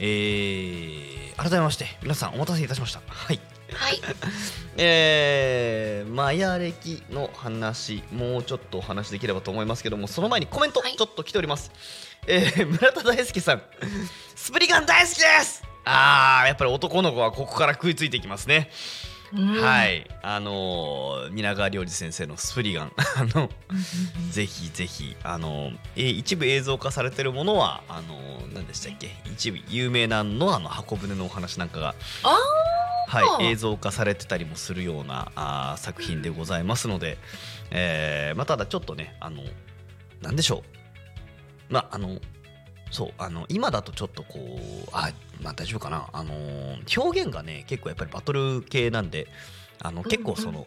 えー改めまして、皆さんお待たせいたしました。はい。はい。えー、マヤ歴の話、もうちょっとお話できればと思いますけども、その前にコメント、はいちょっと来ております。えー、村田大輔さん、スプリガン大好きですあー、やっぱり男の子はここから食いついていきますね。はい。い、あのー、皆川良二先生のスプリガン、あの、ぜひぜひ、あの一部映像化されてるものは、あのー何でしたっけ、一部有名なのあの箱舟のお話なんかが、あはい、映像化されてたりもするようなあー作品でございますので、えーまあ、ただちょっとね、あのなんでしょう。まああのそうあの今だとちょっとこうあまあ大丈夫かな。あの表現がね結構やっぱりバトル系なんであの結構その、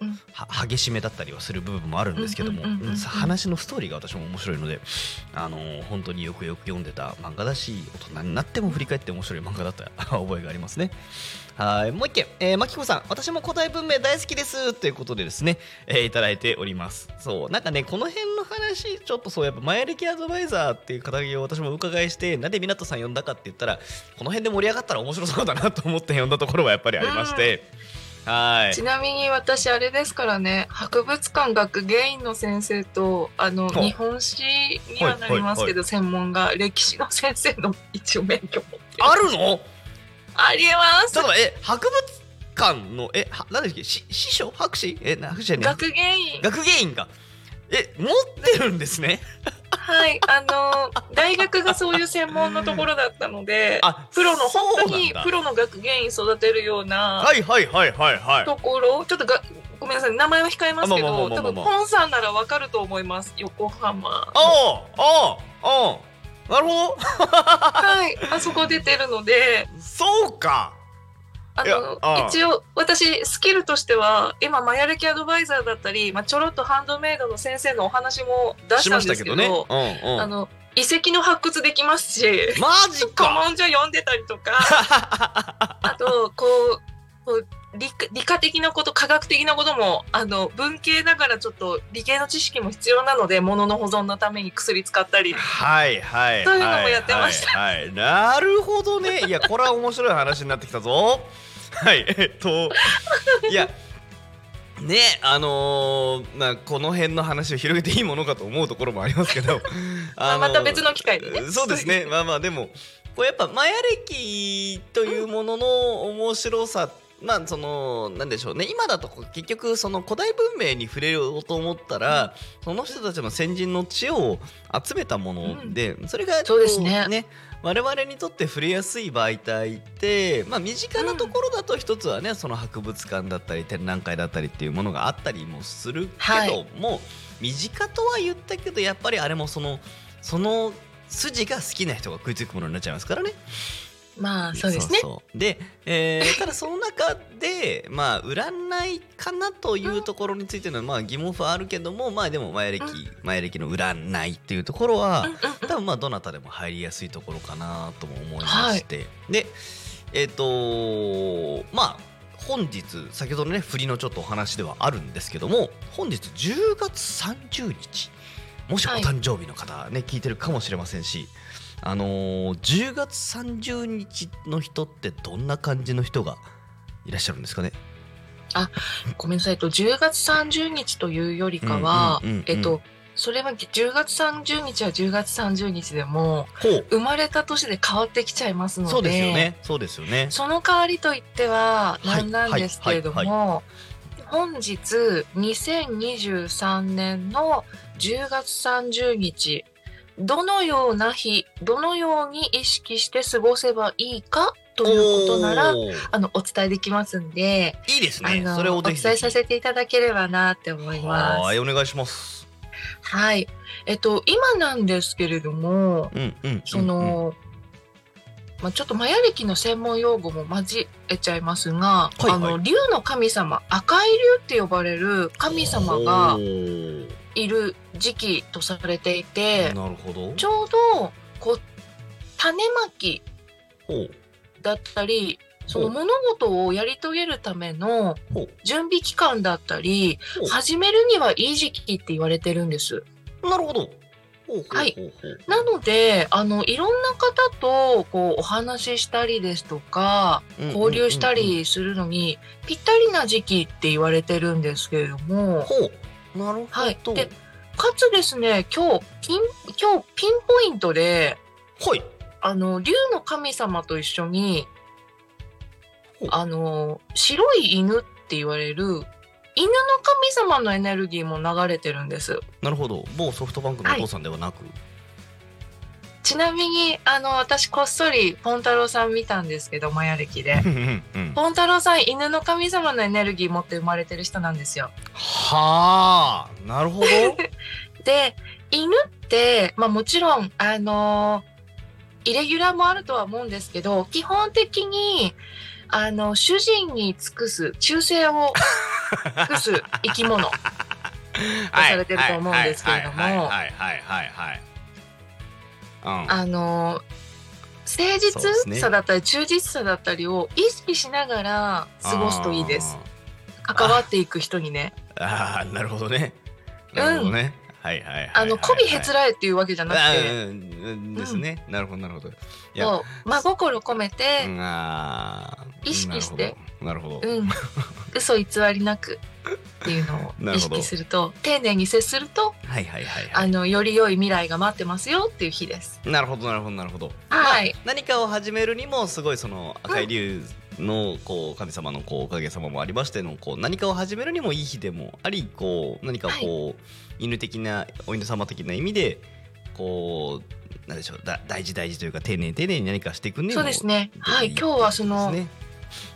激しめだったりはする部分もあるんですけども話のストーリーが私も面白いのであの本当によくよく読んでた漫画だし大人になっても振り返って面白い漫画だった覚えがありますねはい。もう一件、えー、マキコさん。私も古代文明大好きです。ということでですね、えーいただいております。そう。なんかねこの辺の話ちょっとそうやっぱ前歴アドバイザーっていう肩書きを私もお伺いしてなんで湊さん呼んだかって言ったらこの辺で盛り上がったら面白そうだなと思って 呼んだところはやっぱりありまして、はい。ちなみに私あれですからね。博物館学芸員の先生とあの日本史にはなりますけど、専門が歴史の先生の一応免許持ってるあるの？ありえます。ちょっと待ってえ博物館のえは何だっけ？し師匠？博士？えな博士じ学芸員。学芸員がえ持ってるんですね。はい。あの大学がそういう専門のところだったのであプロの本当にプロの学芸員育てるようなはいはいはいはいはい。ところちょっとがごめんなさい。名前は控えますけど多分ポンさんならわかると思います。横浜。あああああなるほど。はい。あそこ出てるので。そうか。あの一応私スキルとしては今マヤ歴アドバイザーだったり、まあ、ちょろっとハンドメイドの先生のお話も出ししたんですけどあの遺跡の発掘できますしマジ古か 文書読んでたりとか。あとこう理科理科的なこと科学的なこともあの文系だからちょっと理系の知識も必要なので物の保存のために薬使ったり。はいはいそういうのもやってました。はい、はい、なるほどね。いやこれは面白い話になってきたぞ。はいえっといやねあのーまあこの辺の話を広げていいものかと思うところもありますけど、ま あまた別の機会でね。そうですね。まあまあでもこれやっぱマヤ歴というものの面白さ、まあそのなんでしょうね。今だと結局その古代文明に触れようと思ったら、その人たちの先人の知恵を集めたもので、それがそうですね。こ我々にとって触れやすい媒体って、まあ、身近なところだと一つはね、その博物館だったり展覧会だったりっていうものがあったりもするけども、身近とは言ったけどやっぱりあれもそのその筋が好きな人が食いつくものになっちゃいますからね。まあそうですね。そうそう。で、えー ただその中でまあ占いかなというところについてのまあ疑問符はあるけどもまあでも前歴うん。前歴の占いっていうところは多分まあどなたでも入りやすいところかなとも思いまして、でえっ、とまあ本日先ほどのね振りのちょっとお話ではあるんですけども本日10月30日もしおはい。誕生日の方ね、聞いてるかもしれませんしあのー10月30日の人ってどんな感じの人がいらっしゃるんですかね？ごめんなさい、と、10月30日というよりかはうんうんうん。うん、えっと、それは10月30日は10月30日でも、生まれた年で変わってきちゃいますので、そうですよね。そうですよね。その代わりといってははいなんなんですけれどはいも、本日2023年の10月30日、どのような日、どのように意識して過ごせばいいかということなら、あの、お伝えできますんで、いいですね。それをお伝えさせていただければなって思います。はいお願いします。はい。えっと、今なんですけれども、うんうんうんうん。その、まあ、ちょっとマヤ歴の専門用語も交えちゃいますが、はいはい。あの竜の神様赤い竜って呼ばれる神様がいる時期とされていてなるほど。ちょうどこう種まきだったりその物事をやり遂げるための準備期間だったり始めるにはいい時期って言われてるんです。なるほど。はい。なのであのいろんな方とこうお話ししたりですとか交流したりするのにぴったりな時期って言われてるんですけれども、なるほど、はい、でかつですね今日ピン今日ピンポイントではい。あの竜の神様と一緒にあの白い犬って言われる犬の神様のエネルギーも流れてるんです。なるほど。某ソフトバンクのお父さんではなく、ちなみにあの私こっそりポンタロウさん見たんですけどマヤ歴で。うんポンタロウさん犬の神様のエネルギー持って生まれてる人なんですよ。はあなるほど で犬って、まあ、もちろんあのイレギュラーもあるとは思うんですけど基本的にあの主人に尽くす忠誠を尽くす 生き物されてると思うんですけれどもはいはいはいはいはいあの誠実さだったり忠実さだったりを意識しながら過ごすといいです。関わっていく人にね。あー。あーなるほどね。なるほどね、はいはいあの媚びへつらえっていうわけじゃなくあてですね、なるほどなるほどいや。そう真心込めて、意識して。なるほど。うん、嘘偽りなくっていうのを意なるほど。識すると丁寧に接するとはいはいはいはあのより良い未来が待ってますよっていう日です。いなるほどなるほどなるほど。はい、何かを始めるにもすごいその赤い竜のこう神様のこうおかげさまもありましてのこう何かを始めるにもいい日でもありこう何かこう、犬的なお犬様的な意味でこうなんでしょうだ大事大事というか丁寧に丁寧に何かしていくにもそうですね。はい、今日はその、ね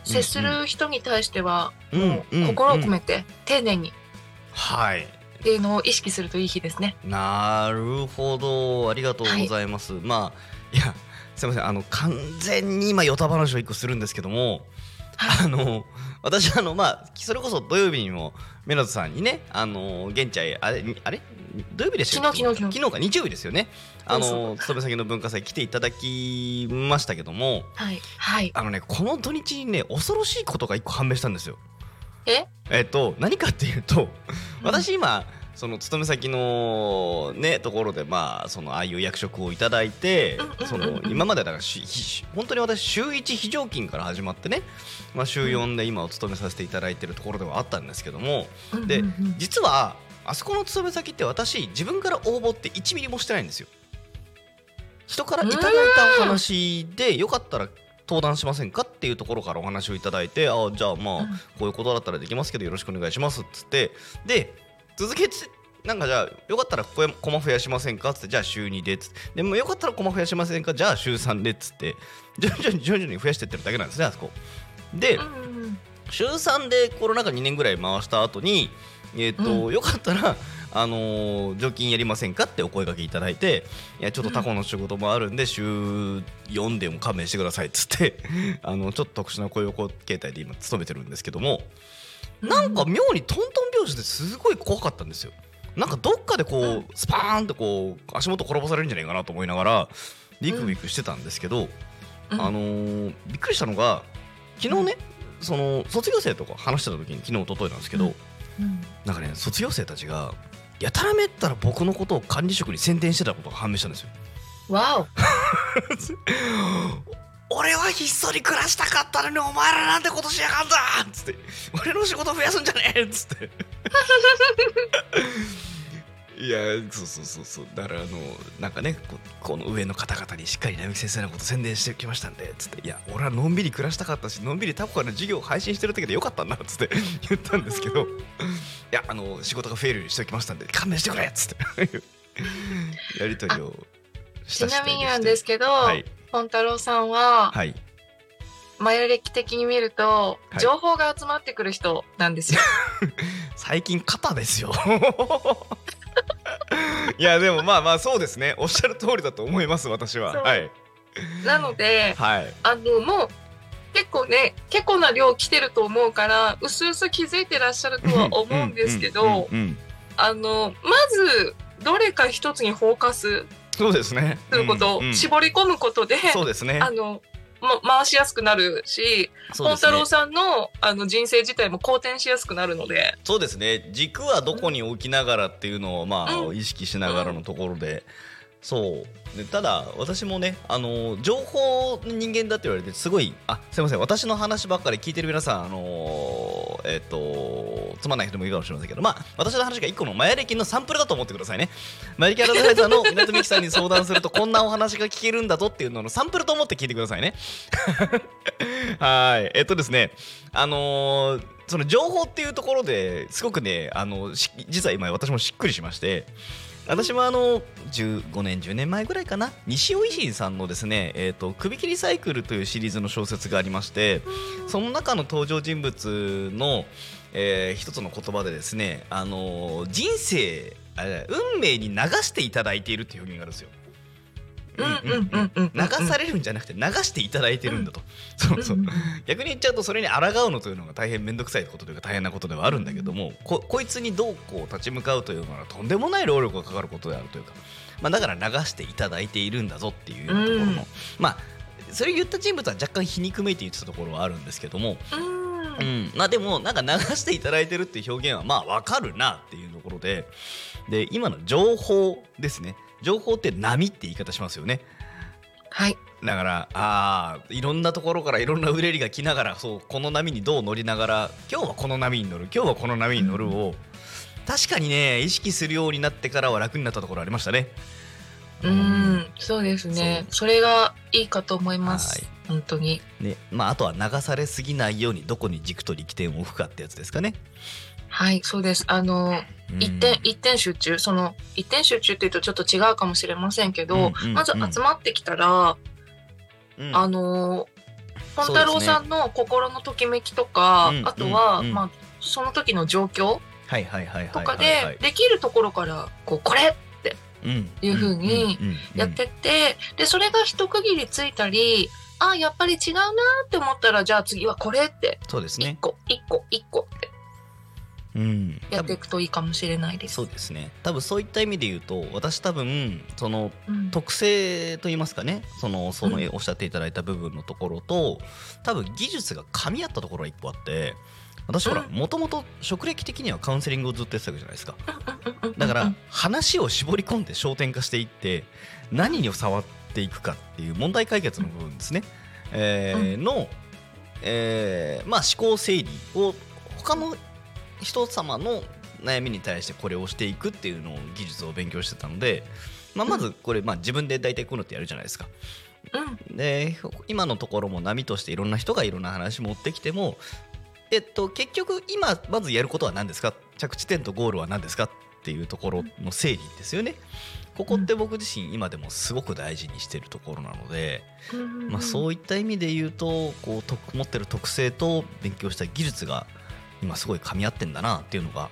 接する人に対しては、うんもう心を込めて丁寧に。はい。っていうのを意識するといい日ですね。なるほど。ありがとうございます、まあいやすいません。あの完全に今ヨタ話を一個するんですけどもはあの私あのまあそれこそ土曜日にもメナズさんにねあの現地へあれあれ？土曜日でした昨日昨日昨日。か？日曜日ですよね。あの勤め先の文化祭来ていただきましたけどもはい、はい、あのねこの土日にね恐ろしいことが一個判明したんですよ。え、えっと何かっていうとうん。私今その勤め先のねところでまあそのああいう役職をいただいてその今までだから本当に私週1非常勤から始まってね、まあ、週4で今お勤めさせていただいてるところではあったんですけどもで実はあそこの勤め先って私自分から応募って1ミリもしてないんですよ。人からいただいたお話でよかったら登壇しませんかっていうところからお話をいただいてあじゃあまあ、うん。こういうことだったらできますけどよろしくお願いしますっつって。で続けてなんかじゃあよかったらここへコマ増やしませんか？っつってじゃあ週2でっつって。でもよかったらコマ増やしませんか？じゃあ週3でっつって。徐々に徐々に増やしてってるだけなんですねあそこ。で、週3でコロナ禍2年ぐらい回した後にえーとうよかったら、あのー除菌やりませんかってお声掛けいただいていやちょっとタコの仕事もあるんで、週4でも勘弁してくださいっつって。あのちょっと特殊な雇用形態で今勤めてるんですけどもなんか妙にトントン拍子ですごい怖かったんですよ。なんかどっかでこう、うん。スパーンってこう足元転ばされるんじゃないかなと思いながらビクビクしてたんですけど、うん。あのーびっくりしたのが昨日ね、その卒業生とか話してた時に昨日一昨日なんですけど、なんかね卒業生たちがやたらめったら僕のことを管理職に宣伝してたことが判明したんですよ。わお、俺はひっそり暮らしたかったのにお前らなんてことしやがんだっつって。俺の仕事増やすんじゃねえっつって。いやそうそうそうそう。だからあのなんかねこの上の方々にしっかり並木先生のこと宣伝してきましたんでつって。いや俺はのんびり暮らしたかったしのんびりタコから授業を配信してるだけでよかったんだっつって。言ったんですけど。いやあの仕事が増えるようにしておきましたんで勘弁してくれっつって。やり取りを。ちなみになんですけど、はい。ポンタロウさんは、はい。マヤ歴的に見ると、はい。情報が集まってくる人なんですよ。最近肩ですよ。いやでもまあまあそうですね。おっしゃる通りだと思います私は。はい。なので、はい。あのもう結構ね結構な量来てると思うからうすうす気づいてらっしゃるとは思うんですけど、あのまずどれか一つにフォーカスそうですね。とをうんうん。絞り込むことで、そうですね。あのま、回しやすくなるし、ポンそうですね。タロウさんのあの人生自体も好転しやすくなるので、そうですね。軸はどこに置きながらっていうのをまあ、うん。意識しながらのところで、そう。でただ私もねあの情報の人間だって言われてすごいあすいません私の話ばっかり聞いてる皆さんあのえっ、とつまんない人もいるかもしれませんけどまあ私の話が一個のマヤ歴のサンプルだと思ってくださいね。マヤ歴アドバイザーの港美樹さんに相談するとこんなお話が聞けるんだぞっていうののサンプルと思って聞いてくださいね。はい。えっとですねあのーその情報っていうところですごくねあの実は今私もしっくりしまして私もあの15年10年前ぐらいかな西尾維新さんのですね「えー、と首切りサイクル」というシリーズの小説がありましてその中の登場人物のえー一つの言葉でですね、あのー人生あれ運命に流していただいているっていう表現があるんですよ。うんうんうんうん流されるんじゃなくて流していただいてるんだと、そうそう。逆に言っちゃうとそれに抗うのというのが大変面倒くさいことというか大変なことではあるんだけどもここいつにどうこう立ち向かうというのはとんでもない労力がかかることであるというか、まあ、だから流していただいているんだぞっていうところの、うん。まあそれ言った人物は若干皮肉めいて言ってたところはあるんですけども、うん。うん、まあでもなんか流していただいてるっていう表現はまあわかるなっていうところでで今の情報ですね情報って波って言い方しますよね。はい。だからあーいろんなところからいろんなうねりが来ながらそうこの波にどう乗りながら今日はこの波に乗る今日はこの波に乗るを、確かにね意識するようになってからは楽になったところありましたね。うんそうですね。それがいいかと思います。はい。本当に。ねまあ、あとは流されすぎないようにどこに軸と力点を置くかってやつですかね。はいそうです。あのうん。一点一点集中。その一点集中っていうとちょっと違うかもしれませんけど、うんうんうん。まず集まってきたら、うん。あの本太郎さんの心のときめきとか、うん。あとは、うんうんまあその時の状況はいはいはいはいとかでできるところからこうこれうん。いう風にうんうんうんやってって、でそれが一区切りついたりあやっぱり違うなって思ったらじゃあ次はこれって。一そうですね。個一個一個ってうん。やっていくといいかもしれないです。そうですね。多分そういった意味で言うと私多分そのうん。特性と言いますかね。そのそのうんおっしゃっていただいた部分のところと多分技術が噛み合ったところが一個あって私ほらうん。もともと職歴的にはカウンセリングをずっとやってたわけじゃないですか。だからうん。うん話を絞り込んで焦点化していって何に触っていくかっていう問題解決の部分ですね、えーの、えーまあ、思考整理を他の人様の悩みに対してこれをしていくっていうのを技術を勉強してたので、まあ、まずこれ、まあ、自分で大体こういうのってやるじゃないですか。うん。で今のところも波としていろんな人がいろんな話持ってきても、えっと、結局今まずやることは何ですか？着地点とゴールは何ですか？っていうところの整理ですよね。ここって僕自身今でもすごく大事にしてるところなので、まあ、そういった意味で言うとこうと持ってる特性と勉強した技術が今すごい噛み合ってんだなっていうのが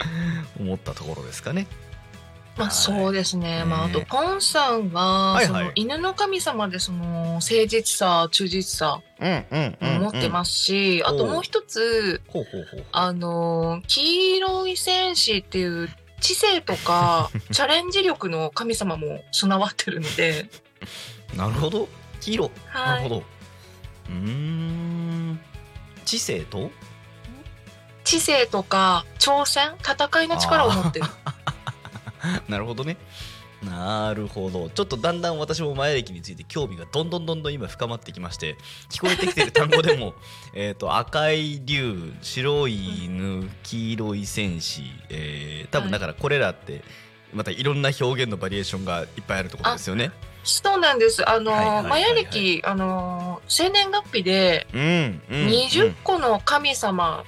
思ったところですかね。まあそうですね。ねまああとポンさんは、はいはい。その犬の神様でその誠実さ、忠実さ持ってますし、うんあともう一つ、あの黄色い戦士っていう知性とか チャレンジ力の神様も備わってるので、なるほど。黄色、なはい。るほど。うーん。知性と？知性とか挑戦、戦いの力を持ってる。なるほどねなるほどちょっとだんだん私も前歴について興味がどんどんどんどん今深まってきまして聞こえてきてる単語でも えと赤い竜白い犬黄色い戦士、えー多分だからこれらってまたいろんな表現のバリエーションがいっぱいあるってことですよね。そうなんです。あの、はいはいはいはいマヤ歴、あの、生年月日でうん、うん、20個の神様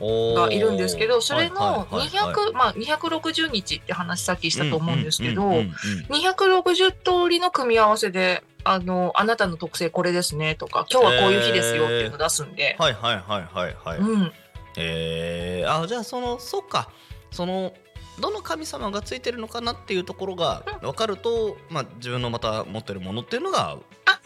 がいるんですけど、それの200、まあ260日って話さっきしたと思うんですけど、260通りの組み合わせで、あの、あなたの特性これですねとか、今日はこういう日ですよっていうの出すんで、はいはいはいはいはい。うん、えー、あじゃあそのそっか。そのどの神様がついてるのかなっていうところが分かると、まあ、自分のまた持ってるものっていうのがあ、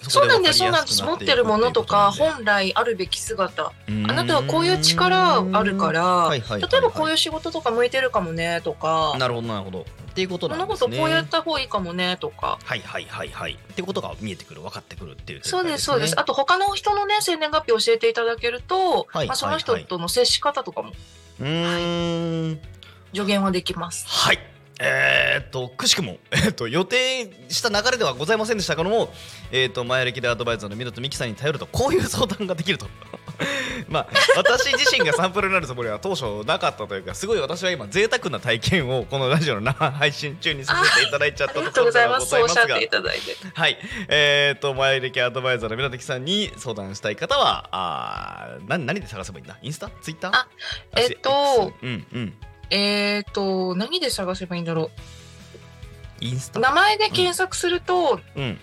そそうなんです、そうなんです持ってるものとか、本来あるべき姿。ああなたはこういう力あるから、例えばこういうう仕事とか向いてるかもねとか、なるほどなるほど。っていうことこなんですね。のことこうやった方がいいかもねとか。はいはいはいはい。っていうことが見えてくる分かってくるっていうそうです、そうです。ああと他の人のね、生年月日教えていただけると、はいまあ、その人との接し方とかもうーん。助言はできます。はい。えー、っと、くしくも、えーっと、予定した流れではございませんでしたけども、えーっと、前歴でアドバイザーの湊美樹さんに頼ると、こういう相談ができると。まあ、私自身がサンプルになるつもりは当初なかったというか、すごい私は今、贅沢な体験をこのラジオの生配信中にさせていただいちゃったとありがとうごころではございます。がしゃってい、ただいて。はい。えー、っと、前歴アドバイザーの湊樹さんに相談したい方は、あー何何で探せばいいんだ？インスタ？ツイッター？あえっと、うんうん。えっ、と、何で探せばいいんだろインスタ。う。名前で検索すると、うん。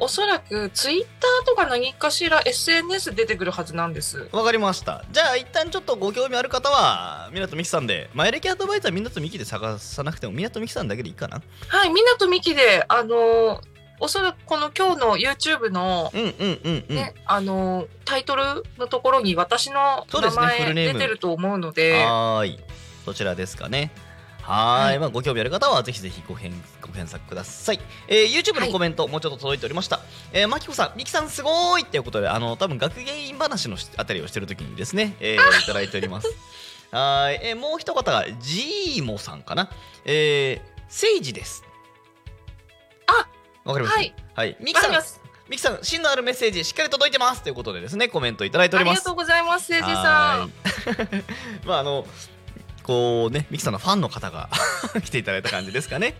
おそらくツイッターとか何かしら SNS 出てくるはずなんです。わかりました。じゃあ一旦ちょっとご興味ある方は港美樹さんで前歴アドバイザー港美樹で探さなくても港美樹さんだけでいいかな？はい、港美希で、あのーおそらくこの今日の YouTube の、うんうんうんうん、ね、あのータイトルのところに私の名前出てると思うので、はーいそちらですかね。はーい。はい。まあ、ご興味ある方はぜひぜひご返ご検索ください、えー YouTube のコメント、もうちょっと届いておりました、えー、マキコさん、ミキさんすごーいっていうことであの多分学芸員話のしあたりをしてる時にですね、えーいただいております。はーい、えーもう一方がジーモさんかな。えー、セイジです。あわかります？はい、はい、ミキさん。ミキさん真のあるメッセージしっかり届いてますということでですねコメントいただいております。ありがとうございます、せいじさん。まああのこうねミキさんのファンの方が 来ていただいた感じですかね。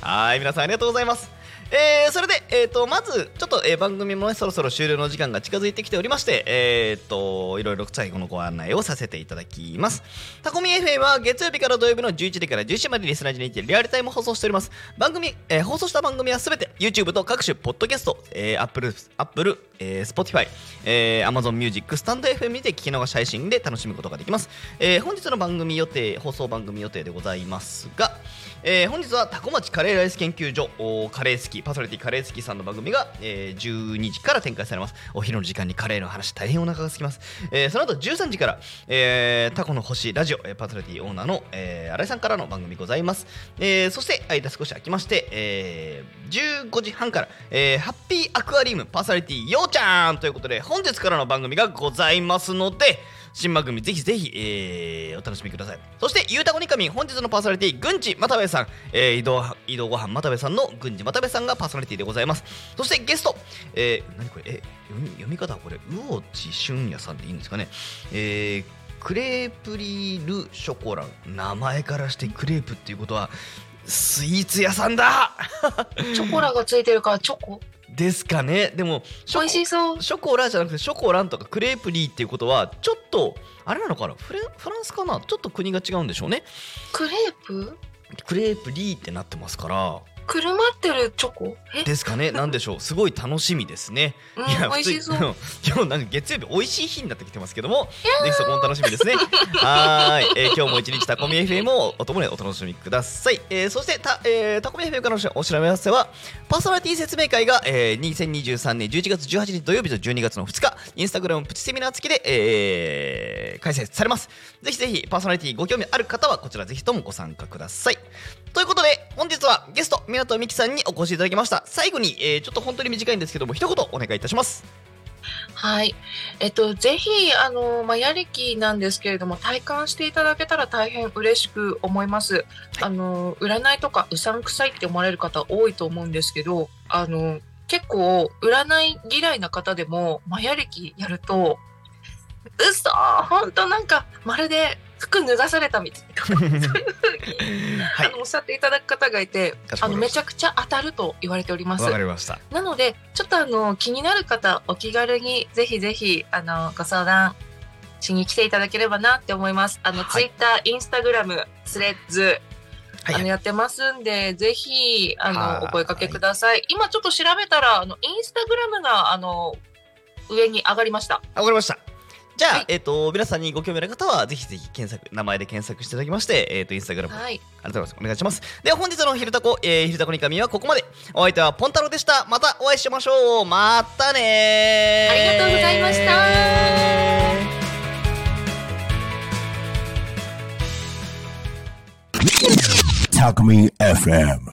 はい皆さんありがとうございます。えーそれで、えー、とまずちょっと、えー番組もねそろそろ終了の時間が近づいてきておりましてえっ、といろいろ最後のご案内をさせていただきますタコミ FM は月曜日から土曜日の11時から11時までリスナー時にてリアルタイム放送しております番組、えー放送した番組はすべて YouTube と各種ポッドキャスト、えー、Apple, Apple えー、Spotify、えー、Amazon Music、スタンド FM にて聞き逃し配信で楽しむことができます。えー本日の番組予定、放送番組予定でございますが、えー本日はタコ町カレーライス研究所、カレー好き、パーソナリティカレー好きさんの番組が、えー12時から展開されます。お昼の時間にカレーの話、大変お腹が空きます。えーその後13時から、えータコの星ラジオ、パーソナリティオーナーの、えー新井さんからの番組ございます。えーそして、間少し空きまして、えー15時半から、えーハッピーアクアリウムパーソナリティようちゃんということで、本日からの番組がございますので、新番組ぜひぜひ、えーお楽しみください。そして、ゆうたこにかみ、本日のパーソナリティ、ぐんちまたべさん、えー移動移動ごはんまたべさんのぐんちまたべさんがパーソナリティでございます。そして、ゲスト、えー、何これ、え読み読み方はこれ、魚地俊也さんでいいんですかね？えークレープリールショコラ名前からしてクレープっていうことはスイーツ屋さんだ チョコラがついてるからチョコ？ですかね。でもショコ美味しそう。ショコラじゃなくてショコランとかクレープリーっていうことはちょっとあれなのかな？フレフランスかな？ちょっと国が違うんでしょうね。クレープ？クレープリーってなってますからくるまってるチョコ？え、ですかね？なんでしょう？すごい楽しみですね。うん、いや美味しそう。今日なんか月曜日美味しい日になってきてますけどもぜひそこも楽しみですね。はーい、えー今日も一日タコミ FM をお供にお楽しみください、えーそしてた、えータコミ FM からのお知らせはパーソナリティ説明会が、えー2023年11月18日土曜日と12月の2日インスタグラムプチセミナー付きで、えー開催されます。ぜひぜひパーソナリティご興味ある方はこちらぜひともご参加くださいということで本日はゲスト港美樹さんにお越しいただきました最後に、えーちょっと本当に短いんですけども一言お願いいたしますはい。えっと、ぜひ、あの、まあ、やりきなんですけれども、体感していただけたら大変嬉しく思います。あの、占いとかうさんくさいって思われる方多いと思うんですけど、あの、結構、占い嫌いな方でも、マヤ歴やると、嘘本当なんか、まるで服脱がされたみたいな、そういうふうに、はいあのおっしゃっていただく方がいてあのめちゃくちゃ当たると言われておりますわ。かりましたなので、ちょっとあの、気になる方、お気軽にぜひぜひ、あの、ご相談しに来ていただければなって思います。あの、はいツイッター、インスタグラム、スレッズ、はいあの、やってますんで、ぜひ、あはいの、お声かけください。今ちょっと調べたら、あの、インスタグラムが、あの、上に上がりました。あわかりました。じゃあ、はいえっ、と、皆さんにご興味ある方は、ぜひぜひ検索、名前で検索していただきまして、えっ、と、インスタグラム、はい。改めましてお願いします。では、本日の昼タコ、えー、昼タコに神はここまで。お相手はポンタロウでした。またお会いしましょう。またねーありがとうございました。Talk Me FM.